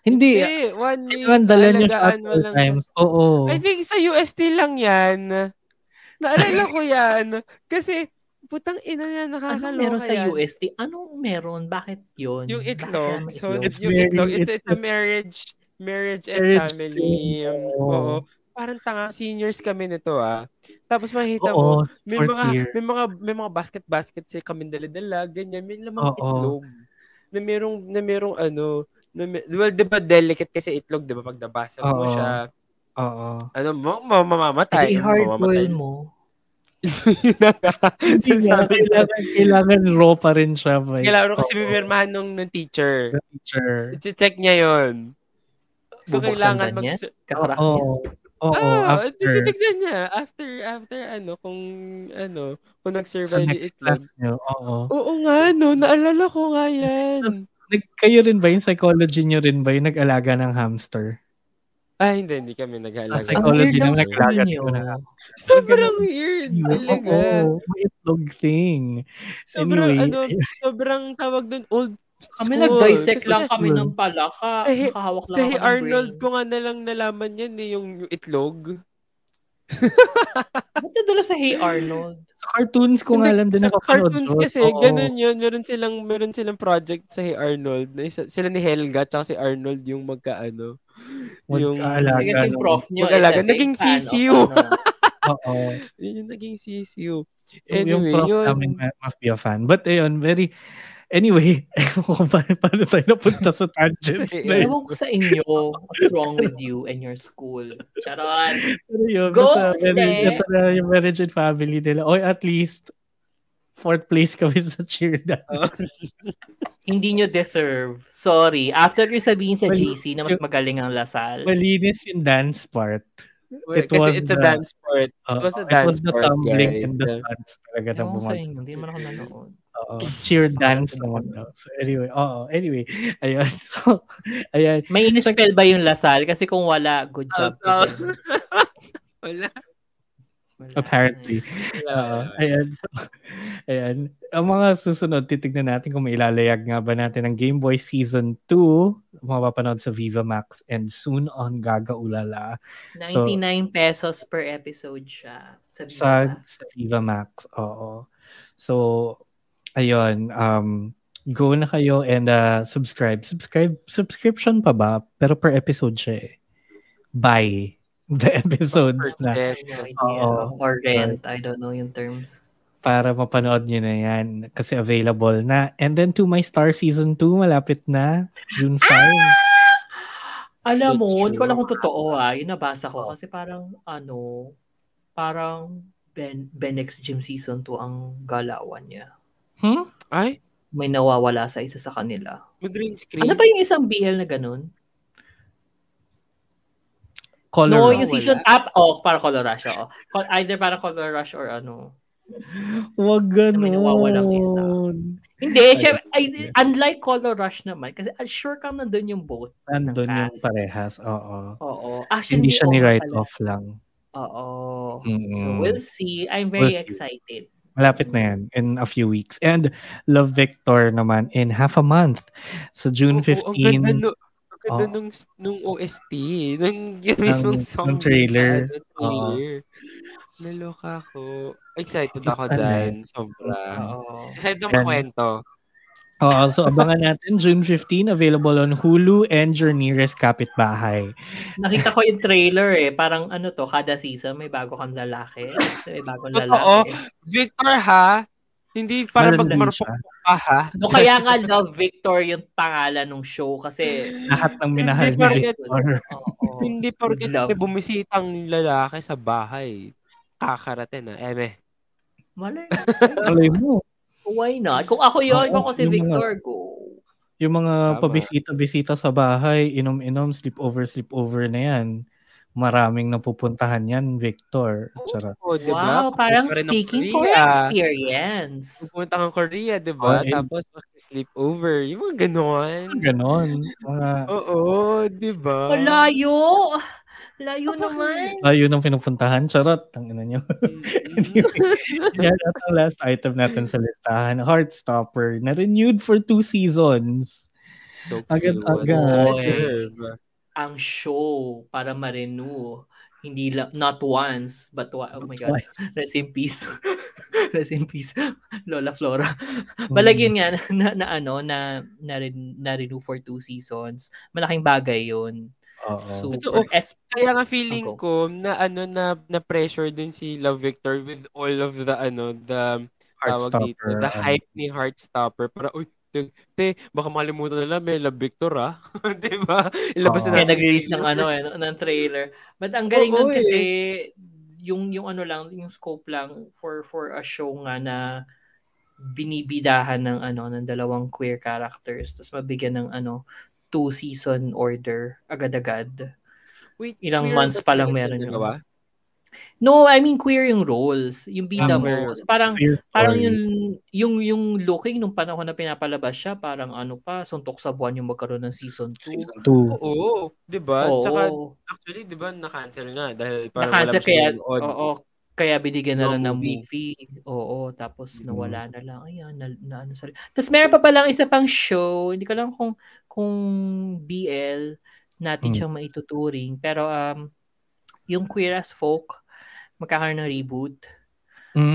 Hindi. Hindi, one week. Kailangan dala niya siya at all times. Oo. I think sa UST lang yan. Naalala ko yan. Kasi, putang ina niya, Ano nakakaloka meron sa yan. UST? Anong meron? Bakit yun? Yung itlog. So, itlog? it's It's yung very- itlog. It's, it's- it's a marriage, marriage and Marriage family. Oo. Oo. Parang tanga, seniors kami nito ah. Tapos makita Oo, mo, may mga, year. may mga, may mga basket-basket sa kami dala-dala, ganyan. May lamang Oo. itlog. Na merong, na merong ano, na may, well, di ba delicate kasi itlog, di ba? Pag nabasag mo Oo. siya, Oo. ano mo, ma- mamamatay. Ay, hard mamamatay. boil mo. Yun na nga. Hindi nga, Sabi niya, kailangan, kailangan raw pa rin siya. By, Kailangan kasi Oo, pipirmahan nung, nung teacher. the teacher. I-check niya yon. So, Bubuksan kailangan mag... niya? Kakrak niya. Oo. Oo, Ah, after. titignan niya. After, after ano, kung ano, kung Sa nag-survive yung next class niyo. Oo. Oo nga, no. Naalala ko nga yan. Nag, kayo rin ba, yung psychology niyo rin ba, yung nag-alaga ng hamster? Ah, hindi, hindi kami Sa nag-halaga. psychology ng nag-alaga niyo. na Sobrang weird. Oo, Talaga. may itlog thing. Sobrang, Anyway, ano, sobrang tawag doon, old Kami school. nag-dissect lang sa- kami ng palaka. Sa hi- Nakahawak lang Sa ako Arnold brain. ko nga na lang nalaman yan eh, yung, yung itlog. Ba't nadala sa Hey Arnold? sa cartoons ko nga lang din sa nakapanood. cartoons doon. kasi, Oo. ganun yun. Meron silang, meron silang project sa Hey Arnold. Na isa, sila ni Helga tsaka si Arnold yung magkaano. Yung, Mag-aalaga Kasi ng- prof nyo Mag-alaga. is a big Naging CCU. ano. Oo. yun yung naging CCU. Yung, yung Anyway, prof yun. namin must be a fan. But ayun, very... Anyway, ewan ko pa, paano tayo napunta sa tangent na yun. Ewan ko sa inyo, what's wrong with you and your school? Charot! Pero yun, Go, basta marriage, ito na yung marriage and family nila. Or at least, fourth place kami sa cheer dance. Hindi nyo deserve. Sorry. After yung sabihin sa Well, GC na mas magaling ang Lasal. Malinis yung dance part. Well, It kasi was it's a the- dance part. Uh, It was a it dance was the part, tumbling guys. and the dance talaga na Ewan ko sa bumagsak. inyo. Hindi naman ako nanood. Oo. Cheer dance naman ako- daw. So anyway, oo. Anyway, ayun. So, ayan. May inispell ba yung Lasal? Kasi kung wala, good job. to Ah, so-. Wala. Wala. Apparently. Wala. Ayan. So, ayan. Ang mga susunod, titignan natin kung may ilalayag nga ba natin ang Game Boy Season 2. Mapapanood sa Viva Max and soon on Gaga Ulala 99 pesos per episode siya. Sa Viva. sa, sa Viva Max. Oo. So, ayun. Um, go na kayo and uh, subscribe. Subscribe. Subscription pa ba? Pero per episode siya eh. Buy the episodes na. Oo. Or rent. I don't know yung terms. para mapanood nyo na yan kasi available na. And then to my Star Season 2, malapit na. June 5. Alam That's mo, hindi ko alam kung totoo ah. Yung nabasa ko kasi parang ano, parang Ben, Benex Gym Season 2 ang galawan niya. Hmm? Ay, May nawawala sa isa sa kanila. may green screen. Ano ba yung isang BL na ganun? Color no, yung season up, oh, para Color Rush, oh. Either para Color Rush or ano. Wag may nawawalang isa. ganun. Hindi, siya, ay, unlike Color Rush naman, kasi uh, sure kang nandun yung both. ng Nandun yung parehas. Oo. Oo. Actually, Hindi siya oo ni nga write pala. off lang. Oo. Mm. So, we'll see. I'm very We'll see. Malapit na yan in a few weeks. And Love Victor naman in half a month. Sa June Oo, Ang ganda, 15. no, ang ganda Oo. nung, nung OST. Nung yung mismong Ng- song. ng trailer. Sa, ano, trailer. Naloka ako. Excited ako dyan. Sobra. Oo. Excited ako Yan. Oo, so abangan natin June 15 available on Hulu and your nearest kapitbahay. Nakita ko yung trailer eh. Parang ano to, kada season may bago kang lalaki. Kasi may bagong lalaki. Victor ha, hindi para magmarupok siya. ka ha. No, kaya nga Love Victor yung pangalan ng show kasi Lahat ng minahal Hindi ni porket- Victor. oo. Hindi porket Love. bumisitang lalaki sa bahay. Kakarating na. Eme. Malay. Malay mo. Why not? Kung ako yun, Oo, kung ako si yung mga- Victor, go. Yung mga Tama. pabisita-bisita sa bahay, inom-inom, sleepover, sleepover na yan. Maraming napupuntahan yan, Victor. Charot. Oo, di ba? Wow, parang Pupunta speaking for experience. Pupunta kang Korea, di Oh, ba? and- Tapos sleepover. Yung mga ganon. Ganon. Mga, Oo, di ba? Malayo! Layo naman. ayun ang pinupuntahan. Charot. Ang ina nyo. Mm. Yan at ang last item natin sa listahan. Heartstopper na renewed for two seasons. so Agad-agad. Deserve. Ang show para ma-renew. Hindi lang, not once, but wa- oh my God. Rest in peace. Rest in peace. Lola Flora. Balag yun nga, na, na ano, na, na, na renew for two seasons. Malaking bagay yun. Oo. Totoo. Super. Es- Kaya nga feeling ko na ano na na pressure din si Love Victor with all of the ano the tawag dito, the ano. hype ni Heartstopper para uy te, te baka makalimutan nila may Love Victor ah. 'Di ba? Ilabas Oo. na Kaya nag-release ng ano eh, ng trailer. But ang galing Oo, nun kasi yung yung ano lang, yung scope lang for for a show nga na binibidahan ng ano ng dalawang queer characters tapos mabigyan ng ano two season order agad-agad. Wait, Ilang months ba pa lang meron yung- dalawa? No, I mean queer yung roles, yung bida Um, mo. Parang Queer parang yung yung yung looking nung panahon na pinapalabas siya, parang ano pa, suntok sa buwan yung magkaroon ng season 2. Season 2. Oo, 'di ba? Tsaka actually 'di ba na-cancel nga dahil parang Na-cancel kaya, oo, kaya binigyan na lang ng movie. movie. Oo, tapos Mm. nawala na lang. Ayan, na, na ano sa Tapos meron pa palang isa pang show, hindi ko lang kung kung BL natin Mm. siyang maituturing, pero um yung Queer as Folk magkakaroon ng reboot.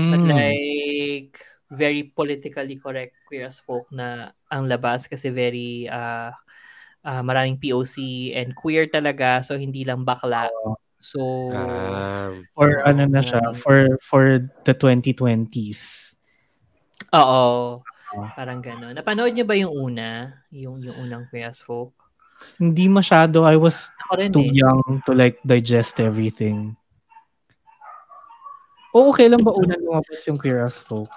But Mm. like very politically correct Queer as Folk na ang labas kasi very uh, uh, maraming POC and queer talaga so hindi lang bakla. So Ah, For ano na siya, for for the 2020s. Oo. Ah. Parang gano'n. Napanood niyo ba yung una? Yung, yung unang Queer as Folk? Hindi masyado. I was too eh. young to like digest everything. O okay lang ba unang lumabas yung Queer as Folk?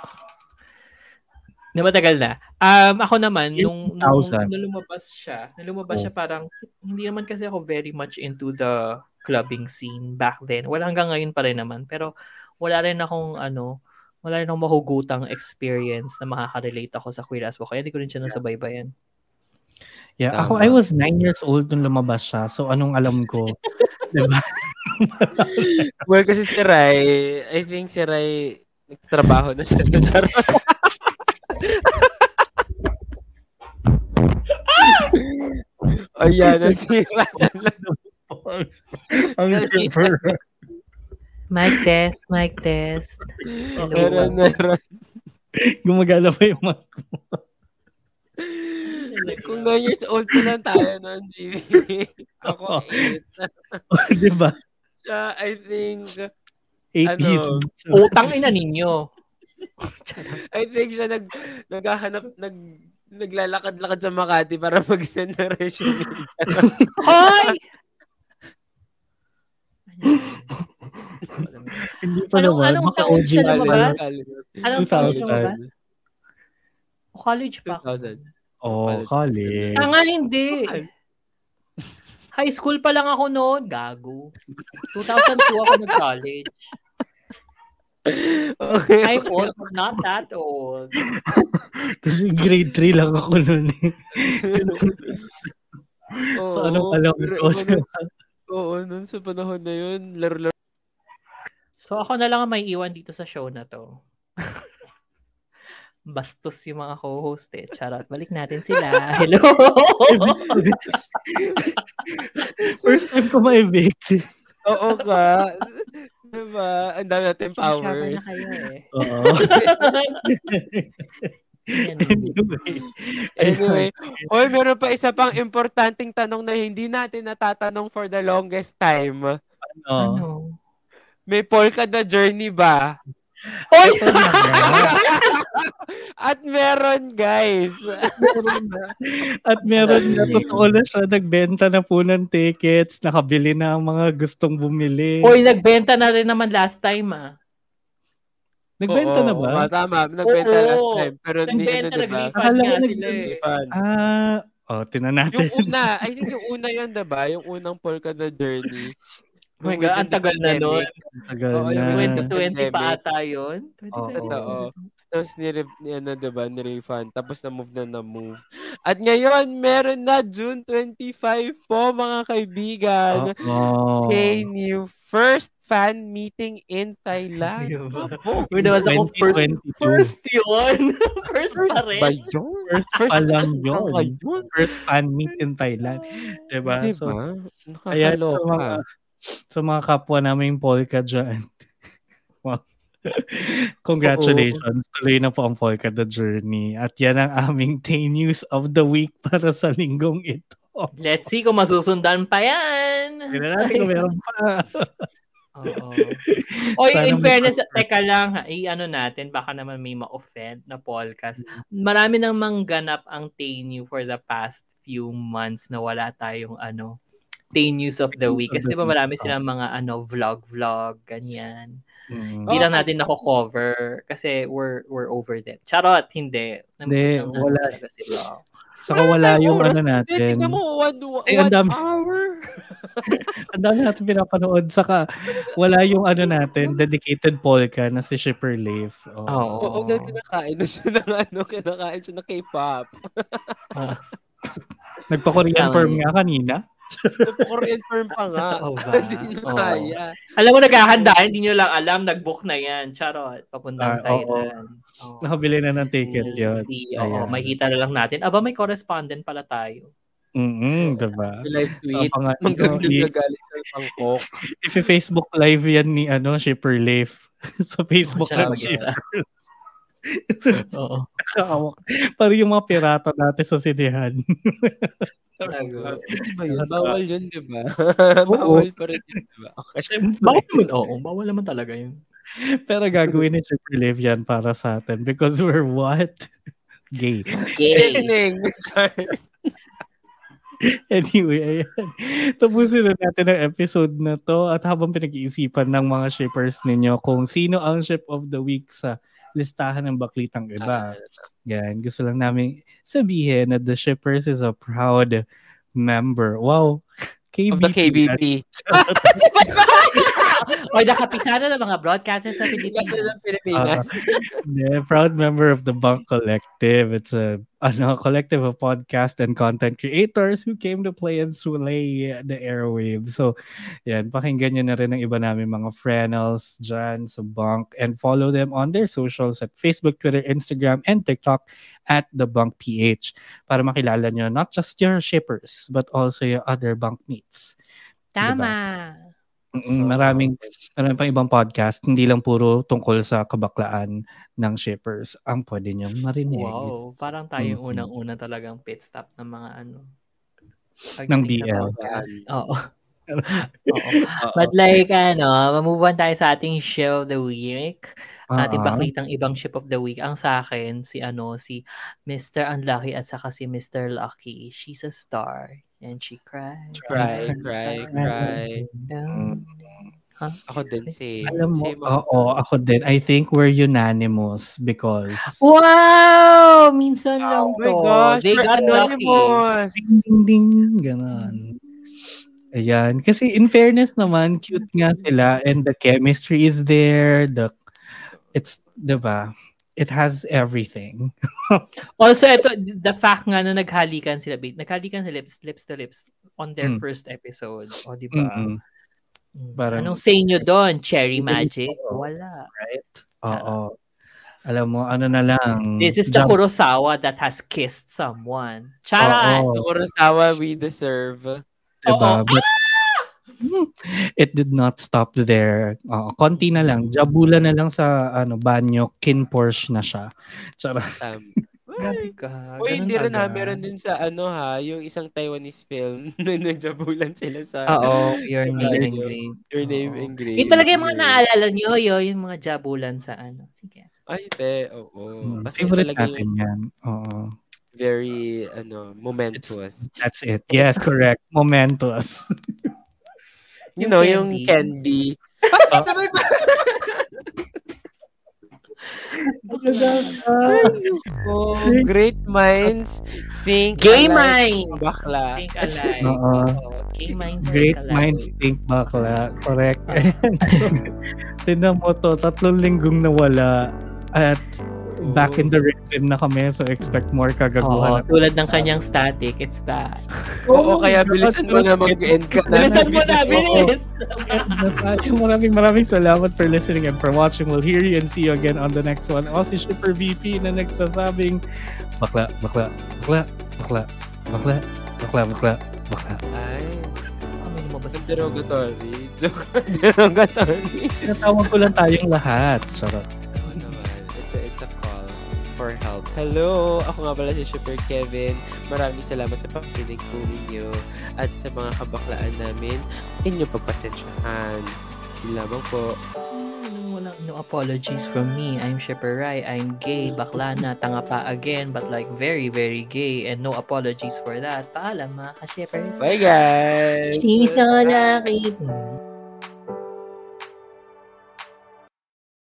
Na matagal na. Um, ako naman, nung, nung, 2000. nung lumabas siya, nung lumabas Oh. siya parang, hindi naman kasi ako very much into the clubbing scene back then. Wala hanggang ngayon pa rin naman. Pero wala rin akong ano, wala rin akong mahugutang experience na makaka-relate ako sa Queer as Folk. Kaya hindi ko rin siya nasabaybayan. Yeah, Tama. ako I was nine years old nung lumabas siya. So anong alam ko? diba? well, kasi si Rai, I think si Rai, nagtrabaho na siya. Ayan, nasira na Ang super. Mic test, mic test. Meron, meron. Gumagala pa yung mic. Kung 9 years old pa lang tayo noon, Jimmy. Ako 8. diba? Siya, I think, 8 Ano? Utang ina ninyo. I think siya nag, naghahanap, nag, naglalakad-lakad sa Makati para mag-send ng resume. Hoy! Hindi pa Anong- naman. anong Baka taon OG siya na lumabas? Anong taon siya 2000. lumabas? O, college pa. 2000. Oh, college. Tanga hindi. High school pa lang ako noon. Gago. 2002 ako nag-college. Okay. I'm also not that old. Tapos grade 3 lang ako eh. so anong Oo, alam pero ko? Oo, nun sa panahon na yun, laro-laro. So ako na lang ang may iwan dito sa show na to. Bastos yung mga co-host eh. Charot. Balik natin sila. Hello! First time ko ma-evict. Oo ka. diba? Ang dami natin powers. na kayo eh. Oo. Anyway. Anyway, oy, meron pa isa pang importanteng tanong na hindi natin natatanong for the longest time. Ano? Ano? May polka na journey ba? Hoy! At meron, guys. At meron na totoo na siya, nagbenta na po ng tickets, nakabili na ang mga gustong bumili. Hoy, nagbenta na rin naman last time ah. nagbenta Oo, na ba? oo, tama, nagbenta Oo. last time. Pero ni, ano, Nagbenta, diba? Akala nga ko sila eh. Ah, oh, tinan natin. Yung una, I think yung una yun, diba? Yung unang polka na journey. Oh my God, ang tagal na nun. Tagal Oo, na. yung 2020 pa ata yun. 2020. Oo. Totoo. Tapos ni, ni ano, diba, ni-refund. Tapos na-move na na-move. At ngayon, meron na June 25 po, mga kaibigan. Oo. Kay new first fan meeting in Thailand. Diba? Uy, naman ako first, 2022. first yun. first pa rin. ba yun? First pa lang pa ba yun. yun? First fan meet in Thailand. Diba? So, Diba? Ayan, sa Nakakaloka. mga, sa mga kapwa naming polka dyan. Wow. Congratulations. Tuloy na po ang polka the journey. At yan ang aming Tay News of the Week para sa linggong ito. Let's see kung masusundan pa yan. Tignan natin kung meron pa. Oo. Oy, Sana in fairness, podcast. teka lang, ha, i-ano natin, baka naman may ma-offend na podcast. Marami nang mangganap ang Tainu for the past few months na wala tayong ano, day news of the week. Kasi di ba marami oh. silang mga ano, vlog-vlog, ganyan. Mm. Hindi lang natin nako-cover kasi we're we're over them. Charot, hindi. Hindi, wala. talaga sila. Saka wala yung ano natin. Tingnan mo, one, one, Ay, ang dami. hour. Ang dami natin pinapanood. Saka wala yung ano natin, dedicated polka na si Shipper Leif. Oh. Oo. Oo, dahil kinakain na siya ng ano, kinakain siya ng K-pop. Nagpa-Korean Tama firm yun. nga kanina. Korean firm pa nga. Totoo ba? Hindi niya Oo. kaya. Alam mo, naghahanda, hindi nyo lang alam, nag-book na yan. Charot, papuntang Ah, oo. Thailand. Oo. Nakabili na ng ticket yun. see. Oo, Ayan. makikita na lang natin. Aba, may correspondent pala tayo. Mm-mm, diba? Live tweet. So, nyo, nagagalit sa Bangkok. i-Facebook live yan ni ano, Shipper Leif. sa Facebook Siya ng mag-isa. Shipper. Oo. Parang yung mga pirata natin sa sinehan. Tago. Di ba yun? Bawal yun, di ba? Bawal pa rin yun, di ba? Okay. Bawal naman, oo. Bawal naman talaga yun. Pero gagawin ni Shipper Leif yan para sa atin because we're what? Gay. Singing. Anyway, ayan. Tapusin na natin ang episode na to at habang pinag-iisipan ng mga shippers ninyo kung sino ang ship of the week sa listahan ng baklitang iba. Yan, gusto lang namin sabihin na the shippers is a proud member. Wow. KBP. Of the KBP. o nakapisana ng mga broadcasters sa Pilipinas. Pilipinas. Yeah, proud member of the Bunk Collective. It's a ano, collective of podcast and content creators who came to play and sway the airwaves. So, yan, pakinggan nyo na rin ang iba namin mga friendals dyan sa Bunk and follow them on their socials at Facebook, Twitter, Instagram, and TikTok at the Bunk PH para makilala nyo not just your shippers but also your other bunk mates. Tama. Mm, maraming maraming pang ibang podcast, hindi lang puro tungkol sa kabaklaan ng shippers ang pwede nyo marinig. Wow. Parang tayo Mhm. unang-una talagang pit stop ng mga ano. Ng BL. Oo. But like, ano, move on tayo sa ating show of the week. Ating Oo. baklitang ibang ship of the week. Ang sa akin, si ano, si Mr. Unlucky at saka si Mr. Lucky. She's a star. And she cried. Cry, cry, cry. Huh? Ako din si... Alam mo, same oo, ako din. I think we're unanimous because Wow! Minsan lang Oh my to. gosh, They we're anonymous. ding, ding, ding, ganon. Ayan. Kasi in fairness naman, cute nga sila and the chemistry is there. The, it's, diba? It has everything. Also, ito, the fact nga na naghalikan sila, babe, naghalikan sila lips, lips to lips on their Mm. first episode. O, di ba? Mm-mm. Mm. Parang- Anong say nyo doon? Cherry magic? Wala. Oo. Alam mo, ano na lang. This is the jump- Kurosawa that has kissed someone. Charan! The Kurosawa we deserve. Diba? Oo. But it did not stop there. Oo, konti na lang. Jabula na lang sa ano banyo, kin Porsche na siya. Charot. Um, Grabe ka. Uy, hindi rin ha. Meron din sa ano ha, yung isang Taiwanese film na najabulan sila sa Oo, your name yun? engraved. Your Name Oo. Engraved. Yun talaga yung mga naalala nyo, yun, yung mga jabulan sa ano. Sige. Ay, te, oo. Mm, Kasi favorite talaga natin yung yan. Oo. very, ano, momentous. That's it. Yes, correct. Momentous. You Yung know, candy. yung candy. Ah. Sabay ba? oh, great minds think Gay alike. minds! Bakla. Think alike. Oo. Oo. Gay minds Great minds think bakla. Correct. Tinan mo to, tatlong linggong nawala at back in the rhythm na kami so expect more Oo, kagaguhan. tulad ng kanyang static, it's back. Oo, kaya bilisan mo na mag-end ka na. Bilisan mo na, bilis! maraming maraming salamat for listening and for watching. We'll hear you and see you again on the next one. Ako si Shipper VP na nagsasabing bakla, bakla, bakla, bakla, bakla, bakla, bakla, bakla. Ay, Kami lumabas sa derogatory. Joke, derogatory. Tinatawag ko lang tayong lahat. Charot. For help. Hello! Ako nga pala si Super Kevin. Maraming salamat sa pakikinig po ninyo at sa mga kabaklaan namin. Inyong pagpasensyahan. Yun lamang po. walang no apologies from me. I'm Shipper Rai. I'm gay. Bakla na. Tanga pa again. But like very, very gay. And no apologies for that. Paalam mga ka-shippers. Bye guys! Cheese na laki.